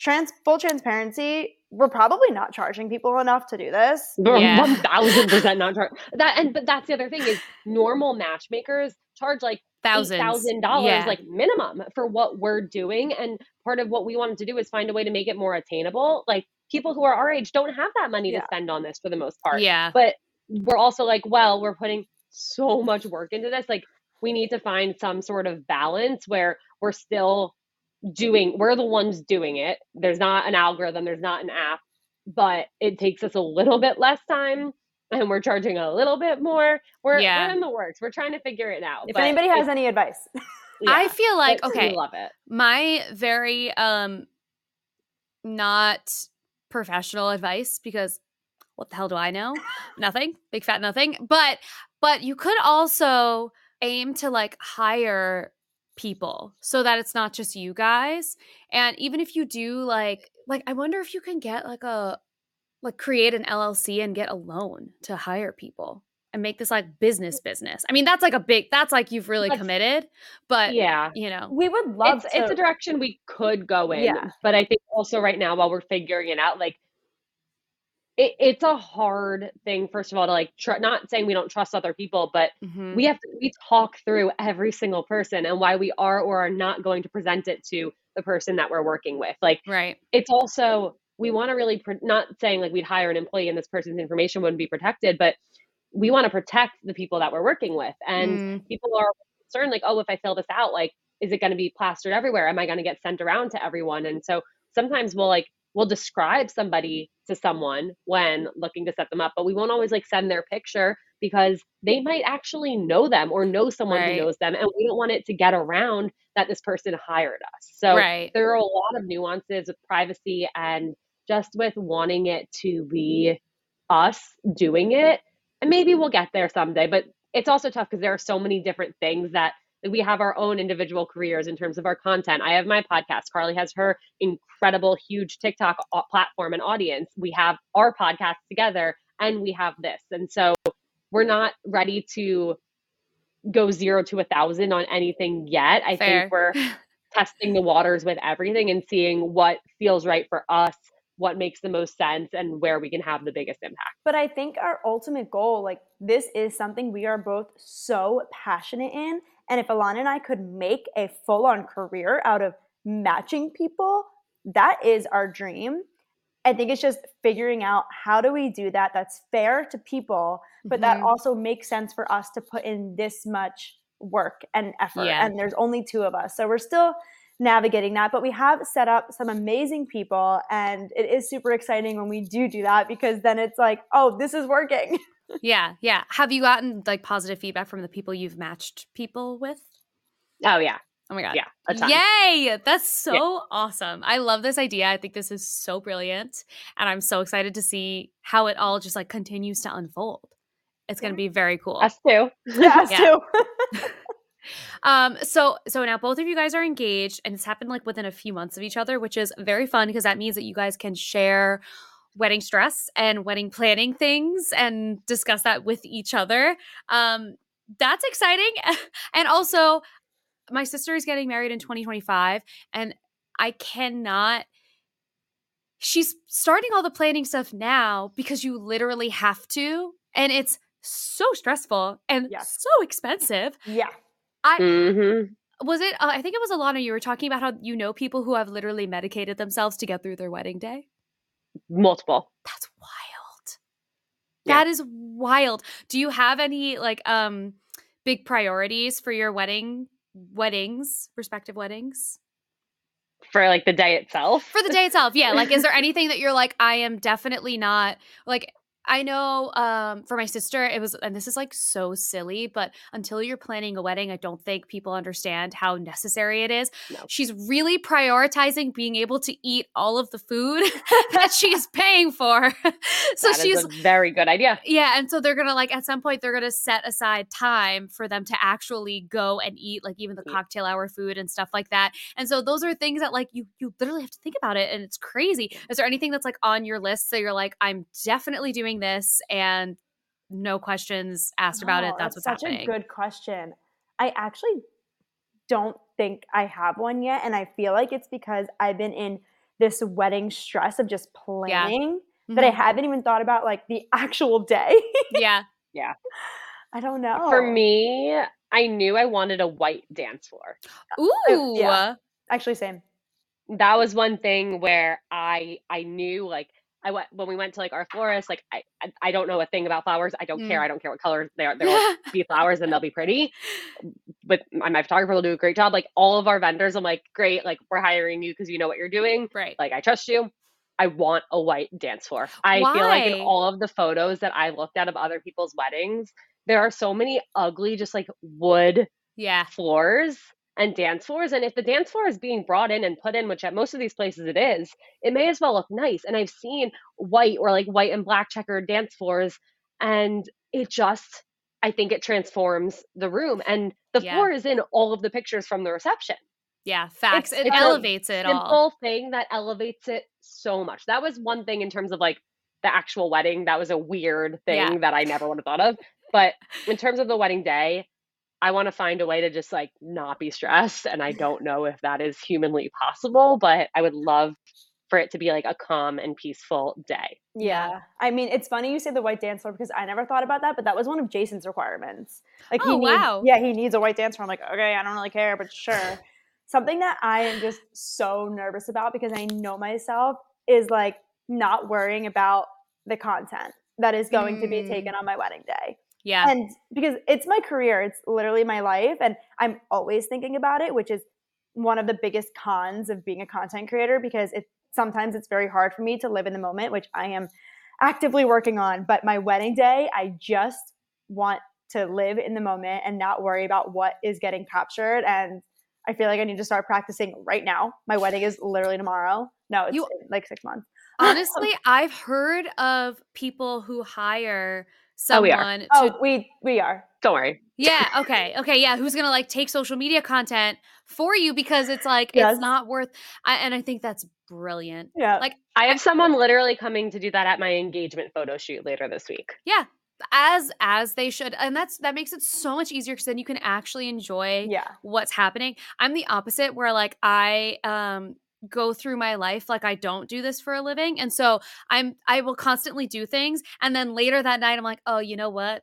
trans full transparency, we're probably not charging people enough to do this. We're Yeah. one thousand percent not charge that. And but that's the other thing is normal matchmakers charge like Thousands. thousand dollars Yeah. like minimum for what we're doing. And part of what we wanted to do is find a way to make it more attainable. Like people who are our age don't have that money Yeah. to spend on this for the most part. Yeah. But we're also like, well, we're putting so much work into this. Like we need to find some sort of balance where we're still doing we're the ones doing it. There's not an algorithm, there's not an app, but it takes us a little bit less time and we're charging a little bit more. We're, Yeah. we're in the works. We're trying to figure it out. If but anybody has it's- any advice. I feel like okay. we love it. my very um not professional advice because what the hell do I know? nothing. Big fat nothing. But but you could also aim to like hire people so that it's not just you guys. And even if you do like like I wonder if you can get like a like create an LLC and get a loan to hire people and make this like business business. I mean, that's like a big that's like you've really That's- committed, but Yeah. you know. we would love It's to. it's a direction we could go in. Yeah. But I think also right now while we're figuring it out, like it, it's a hard thing, first of all, to like tr- not saying we don't trust other people, but mhm. we have to we talk through every single person and why we are or are not going to present it to the person that we're working with. Like right. it's also we want to really pr- not saying like we'd hire an employee and this person's information wouldn't be protected, but we want to protect the people that we're working with. And Mm. people are concerned like, oh, if I fill this out, like, is it going to be plastered everywhere? Am I going to get sent around to everyone? And so sometimes we'll like we'll describe somebody to someone when looking to set them up, but we won't always like send their picture because they might actually know them or know someone Right. who knows them, and we don't want it to get around that this person hired us. So right. there are a lot of nuances with privacy and just with wanting it to be us doing it. And maybe we'll get there someday, but it's also tough because there are so many different things that that we have our own individual careers in terms of our content. I have my podcast. Carly has her incredible, huge TikTok uh, platform and audience. We have our podcast together and we have this. And so we're not ready to go zero to a thousand on anything yet. I Fair. think we're testing the waters with everything and seeing what feels right for us, what makes the most sense, and where we can have the biggest impact. But I think our ultimate goal, like this is something we are both so passionate in. And if Ilana and I could make a full on career out of matching people, that is our dream. I think it's just figuring out how do we do that that's fair to people, but that Mhm. also makes sense for us to put in this much work and effort. Yeah. And there's only two of us. So we're still navigating that, but we have set up some amazing people and it is super exciting when we do do that because then it's like, oh, this is working. Yeah, yeah. Have you gotten like positive feedback from the people you've matched people with? Oh yeah, Oh my god. yeah, a ton. Yay! That's so awesome. I love this idea. I think this is so brilliant. And I'm so excited to see how it all just like continues to unfold. It's going to be very cool. Us too. Yeah, us Yeah. too. Um so so now both of you guys are engaged and it's happened like within a few months of each other, which is very fun because that means that you guys can share wedding stress and wedding planning things and discuss that with each other. Um that's exciting. and also my sister is getting married in 2025 and I cannot she's starting all the planning stuff now because you literally have to and it's so stressful and Yes. so expensive. yeah. Hmm Was it uh, I think it was Ilana you were talking about how you know people who have literally medicated themselves to get through their wedding day? Multiple. That's wild. Yeah. That is wild. Do you have any like um big priorities for your wedding weddings, respective weddings? for like the day itself. for the day itself yeah like is there anything that you're like i am definitely not like i know um for my sister it was and this is like so silly but until you're planning a wedding i don't think people understand how necessary it is No. she's really prioritizing being able to eat all of the food that she's paying for so That she's a very good idea. yeah, and so they're gonna like at some point they're gonna set aside time for them to actually go and eat like even the Eat. cocktail hour food and stuff like that. And so those are things that like you you literally have to think about it and it's crazy. Is there anything that's like on your list that you're like I'm definitely doing this and no questions asked about it. Oh, That's what's such happening. a good question. I actually don't think I have one yet, and I feel like it's because I've been in this wedding stress of just Yeah. planning that I Mhm. haven't even thought about like the actual day. Yeah, yeah. I don't know. For me, I knew I wanted a white dance floor. Ooh. yeah. actually, same. That was one thing where I I knew like I went when we went to like our florist. Like I I, don't know a thing about flowers. I don't care. Mm. I don't care what color they are. They'll be flowers and they'll be pretty. But my my photographer will do a great job. Like all of our vendors, I'm like, great. Like we're hiring you because you know what you're doing. right. Like I trust you. I want a white dance floor. I feel like in all of the photos that I looked at of other people's weddings, there are so many ugly, just like wood yeah. floors and dance floors. And if the dance floor is being brought in and put in, which at most of these places it is, it may as well look nice. And I've seen white or like white and black checkered dance floors, and it just, I think it transforms the room. And the Yeah. floor is in all of the pictures from the reception. Yeah. Facts. It's- it it's elevates it all. Simple thing that elevates it so much. That was one thing in terms of like the actual wedding. That was a weird thing Yeah. that I never would have thought of. But in terms of the wedding day, I want to find a way to just like not be stressed. And I don't know if that is humanly possible, but I would love for it to be like a calm and peaceful day. Yeah. Yeah. I mean, it's funny you say the white dance floor because I never thought about that, but that was one of Jason's requirements. Like he Oh, needs, wow. yeah, he needs a white dance floor. I'm like, okay, I don't really care, but sure. Something that I am just so nervous about because I know myself is like not worrying about the content that is going to be Mm. taken on my wedding day. Yeah. And because it's my career, it's literally my life, and I'm always thinking about it, which is one of the biggest cons of being a content creator because it sometimes it's very hard for me to live in the moment, which I am actively working on. But my wedding day, I just want to live in the moment and not worry about what is getting captured. And I feel like I need to start practicing right now. My wedding is literally tomorrow. No, it's You- like six months. Honestly, I've heard of people who hire Oh, we are. to oh, we we are. Don't worry. Yeah, okay. Okay, yeah, who's going to like take social media content for you because it's like Yes. it's not worth I, and I think that's brilliant. Yeah. Like I have someone literally coming to do that at my engagement photo shoot later this week. Yeah, as as they should. And that's that makes it so much easier cuz then you can actually enjoy yeah. what's happening. I'm the opposite where like I um go through my life like I don't do this for a living. And so I'm I will constantly do things and then later that night I'm like, "Oh, you know what?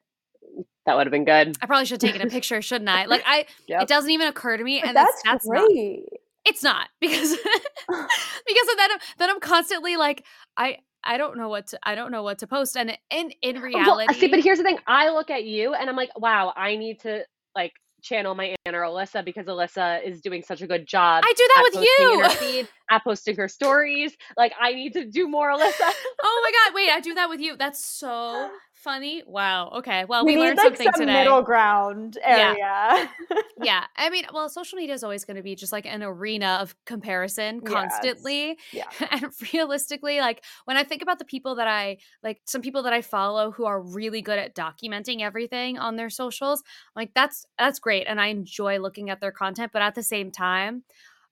Mm, that would have been good. I probably should have taken a picture, shouldn't I? Like I, Yep. it doesn't even occur to me, But and that's that's, that's not. great. It's not because because of then I'm- then I'm constantly like I I don't know what to I don't know what to post, and in in Well, reality, see, but here's the thing. I look at you and I'm like, wow, I need to like channel my inner Alyssa because Alyssa is doing such a good job. I do that with you. her feed, at posting her stories. Like I need to do more, Alyssa. oh my god, wait, I do that with you. That's so funny. Wow. Okay. Well, we, we, learned like something some today. middle ground area. yeah. yeah. I mean, well, social media is always going to be just like an arena of comparison Yes. constantly. yeah. and realistically, like when I think about the people that I like, some people that I follow who are really good at documenting everything on their socials, like that's that's great, and I enjoy looking at their content. But at the same time,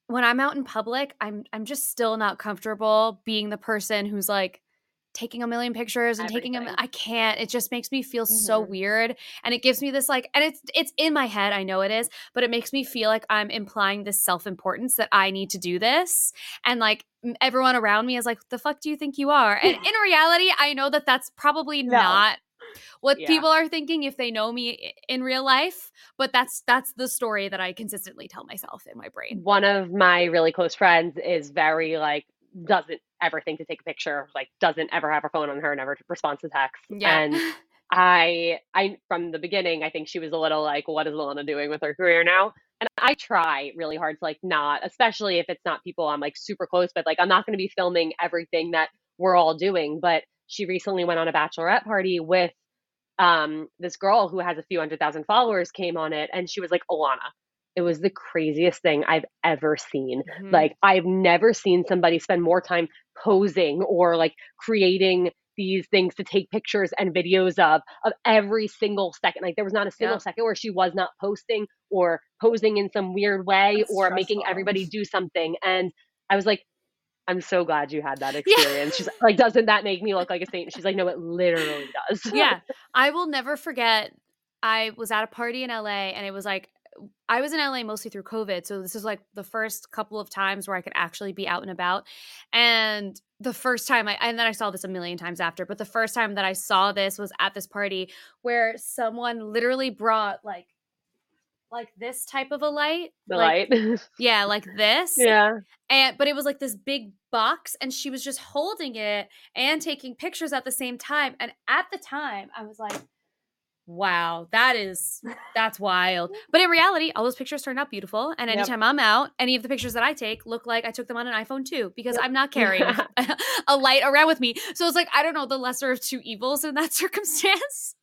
when I'm out in public, I'm I'm just still not comfortable being the person who's like taking a million pictures and taking them. I can't. It just makes me feel so Mhm. weird, and it gives me this like, and it's it's in my head. I know it is, but it makes me feel like I'm implying this self importance that I need to do this, and like everyone around me is like, "The fuck do you think you are?" And in reality, I know that that's probably No. not what Yeah. people are thinking if they know me in real life but that's that's the story that i consistently tell myself in my brain One of my really close friends is very like doesn't ever think to take a picture, like doesn't ever have her phone on her, never responds to texts. yeah And I I from the beginning I think she was a little like what is Ilana doing with her career now? And I try really hard to like not, especially if it's not people I'm like super close, but like I'm not going to be filming everything that we're all doing. But she recently went on a bachelorette party with um this girl who has a few hundred thousand followers came on it and she was like Ilana. It was the craziest thing I've ever seen. Mhm. Like I've never seen somebody spend more time posing or like creating these things to take pictures and videos of of every single second. Like there was not a single Yeah. second where she was not posting or posing in some weird way That's or making everybody do something. And I was like, I'm so glad you had that Yeah. experience. She's like, doesn't that make me look like a saint? She's like, no, it literally does. yeah i will never forget i was at a party in la and it was like i was in la mostly through covid so this is like the first couple of times where i could actually be out and about and the first time i and then i saw this a million times after but the first time that i saw this was at this party where someone literally brought like like this type of a light the like, light. yeah like this yeah. and but it was like this big box and she was just holding it and taking pictures at the same time and at the time i was like wow that is that's wild but in reality all those pictures turned out beautiful and Yep. anytime i'm out any of the pictures that i take look like i took them on an iphone too because Yep. i'm not carrying a, light around with me so it's like i don't know the lesser of two evils in that circumstance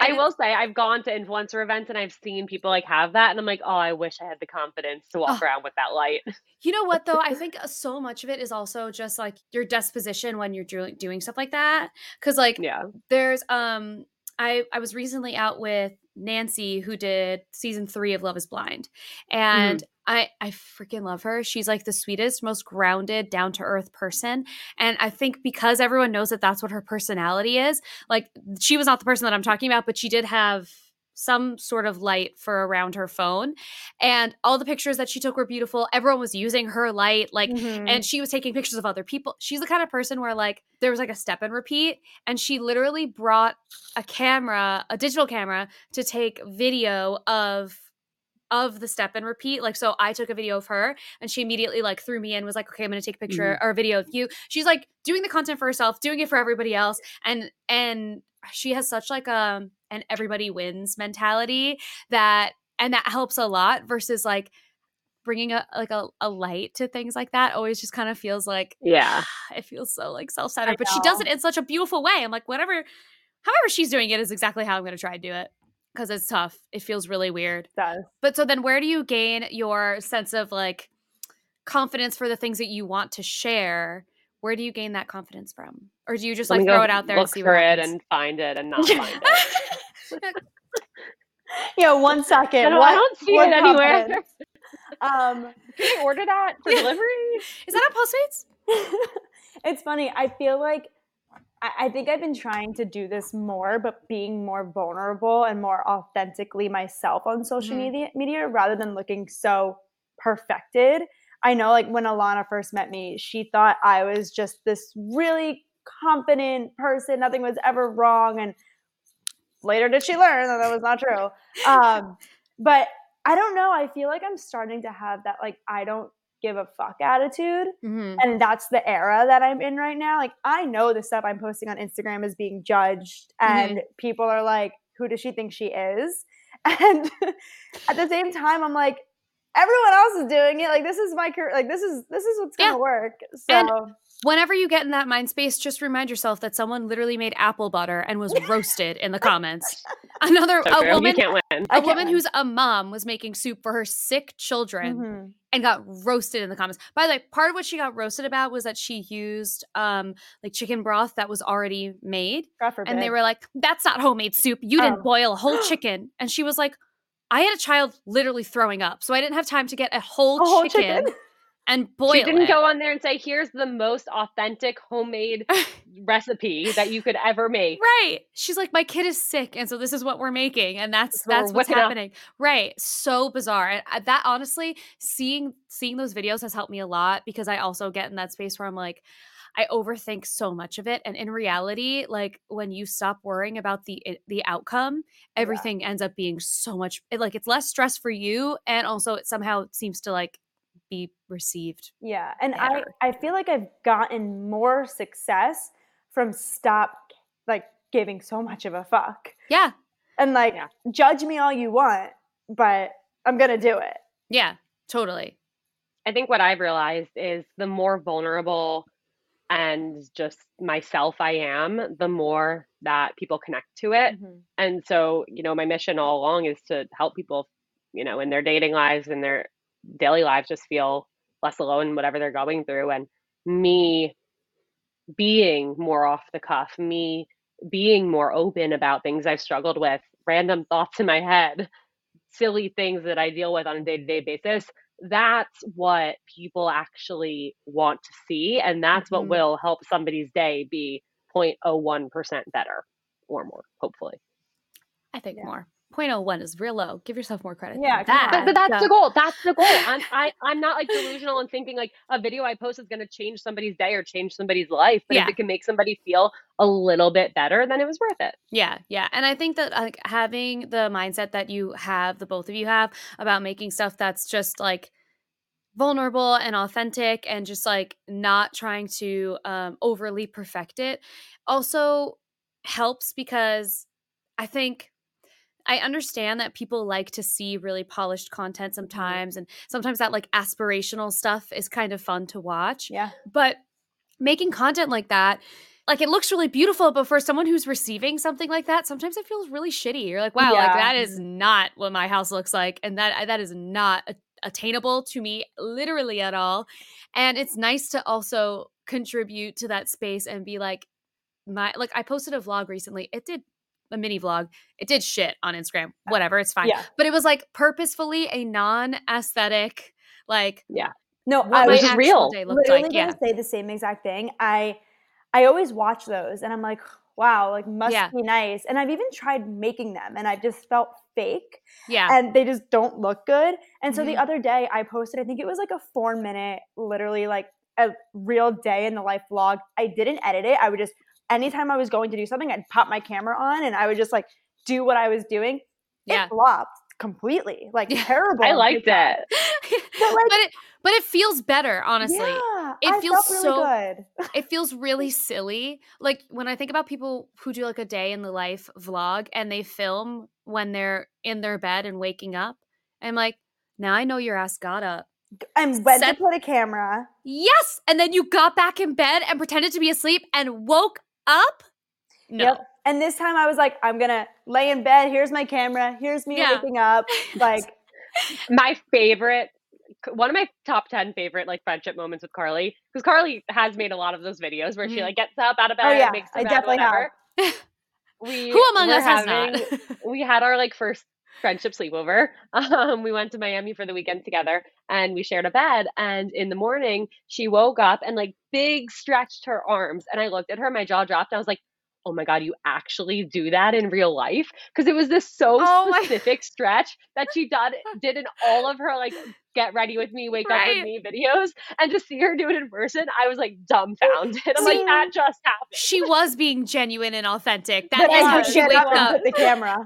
I will say I've gone to influencer events and I've seen people like have that and I'm like, oh, I wish I had the confidence to walk Oh. around with that light. You know what though? I think uh, so much of it is also just like your disposition when you're doing doing stuff like that. Cause like Yeah. there's um I I was recently out with Nancy who did season three of Love is Blind. Mm. And I I freaking love her. She's like the sweetest, most grounded, down to earth person. And I think because everyone knows that that's what her personality is, like she was not the person that I'm talking about, but she did have some sort of light for around her phone. And all the pictures that she took were beautiful. Everyone was using her light. Like Mhm. and she was taking pictures of other people. She's the kind of person where like there was like a step and repeat, and she literally brought a camera, a digital camera, to take video of of the step and repeat. Like so I took a video of her and she immediately like threw me in, was like, okay, I'm gonna take a picture or a video of you. She's like doing the content for herself, doing it for everybody else. And and she has such like um an everybody wins mentality that and that helps a lot versus like bringing a like a, a light to things like that always just kind of feels like Yeah. it feels so like self-centered but she does it in such a beautiful way i'm like whatever however she's doing it is exactly how i'm going to try and do it because it's tough it feels really weird does. but so then where do you gain your sense of like confidence for the things that you want to share where do you gain that confidence from or do you just Let like throw it out there and see for what it and find it and not find it. Yeah, one second. I don't, what, I don't see it anywhere. confidence? Um, Can I order that for delivery? is that on postmates it's funny. I feel like I, I think I've been trying to do this more, but being more vulnerable and more authentically myself on social Mhm. media, media rather than looking so perfected. I know, like when Alana first met me, she thought I was just this really confident person. Nothing was ever wrong, and later did she learn that that was not true. Um, but I don't know. I feel like I'm starting to have that like I don't give a fuck attitude. Mhm. And that's the era that I'm in right now. Like I know the stuff I'm posting on Instagram is being judged and people are like, who does she think she is? And at the same time I'm like, everyone else is doing it. Like this is my career. Like this is this is what's gonna Yeah. work. So And Whenever you get in that mind space, just remind yourself that someone literally made apple butter and was roasted in the comments. Another So a woman, can't win. I a woman win. who's a mom was making soup for her sick children Mhm. and got roasted in the comments. By the way, part of what she got roasted about was that she used um like chicken broth that was already made. And they were like, That's not homemade soup. You didn't Oh. boil a whole chicken. And she was like, I had a child literally throwing up. So I didn't have time to get a whole, A whole chicken, chicken? And boil She didn't it. go on there and say, "Here's the most authentic homemade recipe that you could ever make." Right. She's like, my kid is sick, and so this is what we're making, and that's So that's what's whipping up. happening. Right. So bizarre. And uh, that honestly, seeing seeing those videos has helped me a lot because I also get in that space where I'm like, I overthink so much of it, and in reality, like when you stop worrying about the the outcome, everything ends up being so much like it's less stress for you, and also it somehow seems to like be received. Yeah, and I better. I feel like I've gotten more success from stop like giving so much of a fuck. Yeah. And like Yeah. judge me all you want, but I'm going to do it. Yeah. Totally. I think what I've realized is the more vulnerable and just myself I am, the more that people connect to it. Mm-hmm. And so, you know, my mission all along is to help people, you know, in their dating lives and their daily lives just feel less alone in whatever they're going through. And me being more off the cuff, me being more open about things I've struggled with, random thoughts in my head, silly things that I deal with on a day to day basis. That's what people actually want to see. And that's Mhm. what will help somebody's day be 0.01% better or more, hopefully. I think Yeah. more. 0.01 is real low. Give yourself more credit. Yeah, that. But, but that's Uh, the goal. That's the goal. I'm I, I'm not like delusional and thinking like a video I post is going to change somebody's day or change somebody's life. But Yeah. if it can make somebody feel a little bit better, then it was worth it. Yeah, yeah. And I think that like having the mindset that you have, the both of you have, about making stuff that's just like vulnerable and authentic and just like not trying to um overly perfect it also helps because I think I understand that people like to see really polished content mm-hmm. sometimes and sometimes that like aspirational stuff is kind of fun to watch Yeah. but making content like that like it looks really beautiful but for someone who's receiving something like that sometimes it feels really shitty. You're like wow like that is not what my house looks like and that uh, that is not a- attainable to me literally at all and it's nice to also contribute to that space and be like my like i posted a vlog recently it did a mini vlog it did shit on instagram whatever it's fine Yeah. but it was like purposefully a non-aesthetic like yeah. No, I was just real. day looked literally like yeah say the same exact thing. I I always watch those and I'm like, wow, like must Yeah. be nice. And I've even tried making them and I just felt fake yeah and they just don't look good. And so the Mhm. other day I posted, I think it was like a four minute, literally like a real day in the life vlog. I didn't edit it. I would just anytime I was going to do something, I'd pop my camera on and I would just like do what I was doing. yeah It flopped completely. Like Yeah. terrible. I like that. But, like- but it but it feels better honestly Yeah, It I feels really so- good. it feels really silly like when i think about people who do like a day in the life vlog and they film when they're in their bed and waking up i'm like now i know your ass got up And went Set- to put a camera. yes and then you got back in bed and pretended to be asleep and woke up no Yep. And this time I was like, I'm gonna lay in bed. Here's my camera. Here's me Yeah. waking up. Like, my favorite one of my top 10 favorite like friendship moments with carly because carly has made a lot of those videos where she Mhm. like gets up out of bed Oh, yeah, makes I her bed, definitely have. we who among us has having- not we had our like first friendship sleepover um we went to miami for the weekend together and we shared a bed and in the morning she woke up and like big stretched her arms and i looked at her my jaw dropped i was like oh my God, you actually do that in real life? Because it was this so Oh my- specific stretch that she did, did in all of her like get ready with me, wake up with me videos. And to see her do it in person, I was like dumbfounded. I'm like, that just happened. She was being genuine and authentic. That But is how she get waked up up. the camera.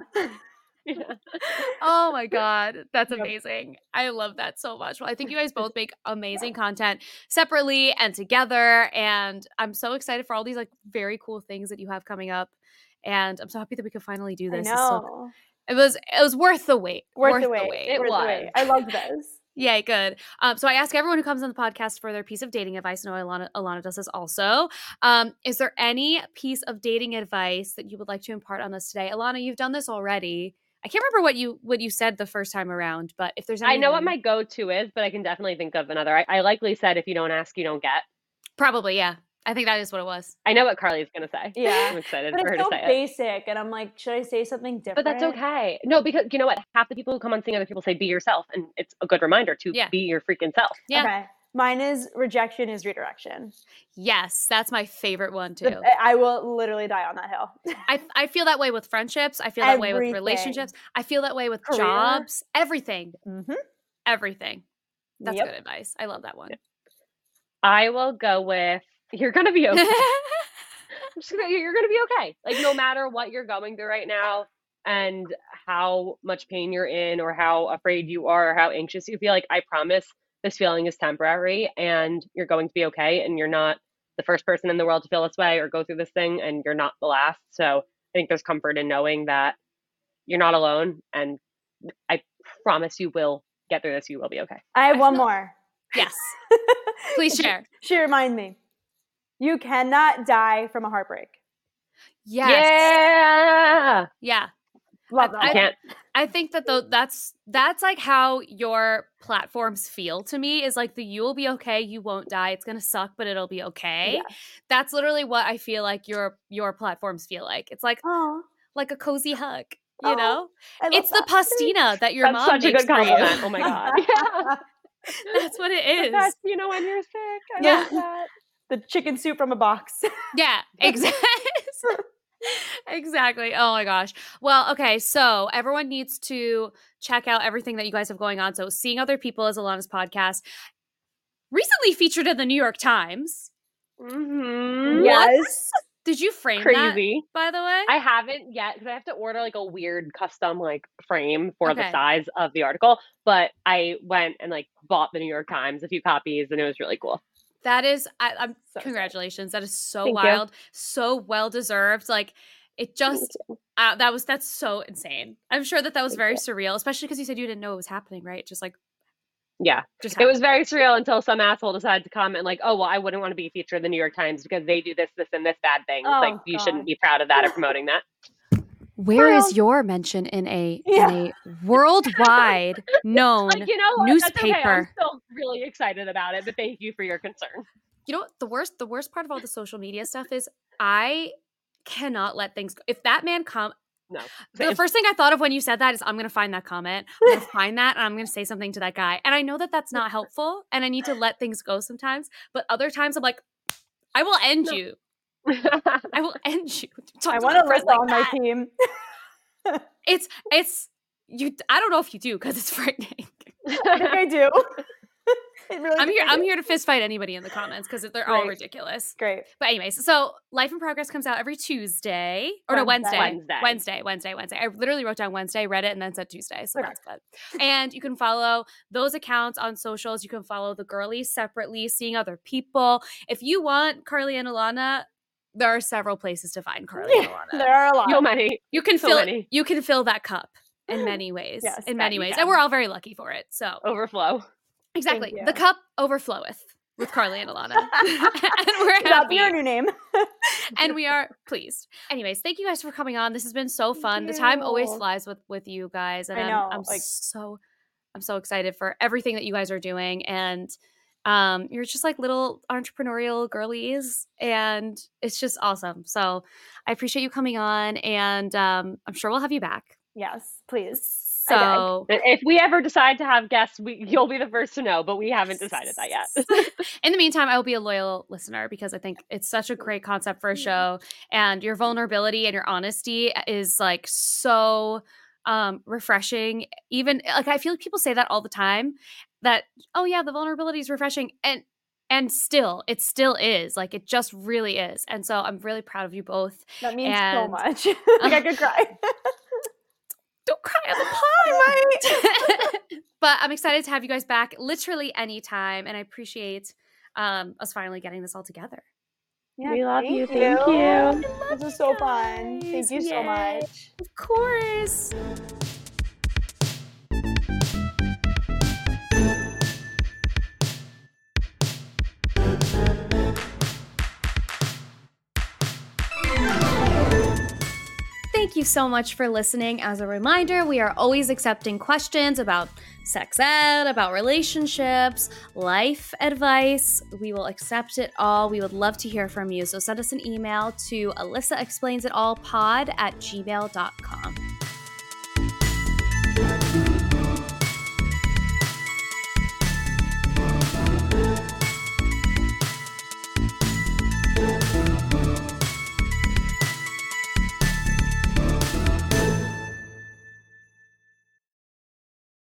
Yeah. Oh my god, that's Yep. amazing. I love that so much. Well, I think you guys both make amazing content separately and together and I'm so excited for all these like very cool things that you have coming up. And I'm so happy that we could finally do this. So- know. it was it was worth the wait. Worth, the wait. It Worth the was. wait. I love this. Yeah, good. Um, so I ask everyone who comes on the podcast for their piece of dating advice. I know Ilana, Ilana does this also. Um, is there any piece of dating advice that you would like to impart on us today? Ilana, you've done this already. I can't remember what you what you said the first time around, but if there's I know what my go to is, but I can definitely think of another. I, I likely said, if you don't ask, you don't get. probably yeah. I think that is what it was. I know what Carly's going to say. Yeah. I'm excited But for her it's to so say it. basic, and I'm like, should I say something different? But that's okay. No, because you know what? Half the people who come on seeing other people say be yourself. And it's a good reminder to Yeah. be your freaking self. Yeah. Okay. Mine is rejection is redirection. Yes, that's my favorite one too. I will literally die on that hill. I I feel that way with friendships. I feel that way with relationships. I feel that way with Career. jobs. Everything. mm-hmm. Everything. That's Yep. good advice. I love that one. I will go with you're going to be okay. I'm just gonna, you're going to be okay. Like, no matter what you're going through right now and how much pain you're in or how afraid you are or how anxious you feel, like, I promise this feeling is temporary and you're going to be okay. And you're not the first person in the world to feel this way or go through this thing, and you're not the last. So I think there's comfort in knowing that you're not alone. And I promise you will get through this. You will be okay. I have I one feel- more. yes. Please She- share. She remind me. You cannot die from a heartbreak. Yes. Yeah. Yeah. Love I- I can't. I think that though that's that's like how your platforms feel to me is like the you will be okay, you won't die. It's gonna suck, but it'll be okay. Yes. That's literally what I feel like your your platforms feel like. It's like Aw, like a cozy hug. You Aw, know? I love It's the pastina that your That's mom such a makes good for you. compliment. Oh my god. Yeah. That's what it is. The is. best, you know, when you're sick. I Yeah. love that. the chicken soup from a box. Yeah, exactly. Exactly. Oh my gosh. Well, okay. So everyone needs to check out everything that you guys have going on. So, Seeing Other People is Ilana's podcast. Recently featured in the New York Times. Mm-hmm. yes. Did you frame that, Crazy. by the way? I haven't yet because I have to order like a weird custom like frame for Okay. the size of the article. But I went and like bought the New York Times a few copies, and it was really cool. That is, I, I'm So congratulations. That is so Thank you. wild, so well deserved. Like it just, uh, that was that's so insane. I'm sure that that was Thank very you. surreal, especially because you said you didn't know it was happening, right? Just like Yeah, just it was very surreal until some asshole decided to comment like, "Oh, well, I wouldn't want to be featured in the New York Times because they do this, this, and this bad thing." It's like Oh, you God. shouldn't be proud of that or promoting that. Where Well- is your mention in a Yeah. in a worldwide known? Like you know, what? That's okay. I'm Newspaper. still really excited about it, but thank you for your concern. you know the worst the worst part of all the social media stuff is I cannot let things go. If that man come No, the first thing I thought of when you said that is I'm going to find that comment. I'm going to find that and I'm going to say something to that guy. And I know that that's not helpful and I need to let things go sometimes, but other times I'm like I will end No. you. I will end you. Talk I want to friend list like on my team. It's it's you I don't know if you do cuz it's frightening. I think I do. Really I'm here I I'm here to fist fight anybody in the comments cuz they're all ridiculous. Great. But anyways, so Life in Progress comes out every Tuesday or no Wednesday. Wednesday. Wednesday. Wednesday, Wednesday, Wednesday. I literally wrote down Wednesday, read it, and then said Tuesday. So Okay. that's good. And you can follow those accounts on socials. You can follow the girlies separately, seeing other people. If you want Carly and Ilana, there are several places to find Carly and Ilana. There are a lot. so many. you can so fill many. you can fill that cup in many ways. Yes, in many ways. can. And we're all very lucky for it. So Overflow. exactly. The cup overfloweth with Carly and Ilana. and we're That'll happy be our new name. and we are pleased. Anyways, thank you guys for coming on. This has been so fun. The time always flies with with you guys, and I I'm, I'm like- so I'm so excited for everything that you guys are doing. And um, you're just like little entrepreneurial girlies, and it's just awesome. So I appreciate you coming on, and um, I'm sure we'll have you back. Yes, please. So if we ever decide to have guests, we, you'll be the first to know, but we haven't decided that yet. in the meantime, I will be a loyal listener because I think it's such a great concept for a show. And your vulnerability and your honesty is like so um refreshing. Even like I feel like people say that all the time that, oh yeah, the vulnerability is refreshing. And and still it still is like it just really is and so i'm really proud of you both That means so much. like I could cry. don't cry on the pod mate. but i'm excited to have you guys back literally anytime and i appreciate um us finally getting this all together Yeah, we love you. Thank you. This was so fun. Thank you so much. of course you so much for listening. As a reminder, we are always accepting questions about sex ed, about relationships, life advice. We will accept it all. We would love to hear from you. So send us an email to Alyssa Explains It All pod at gmail.com.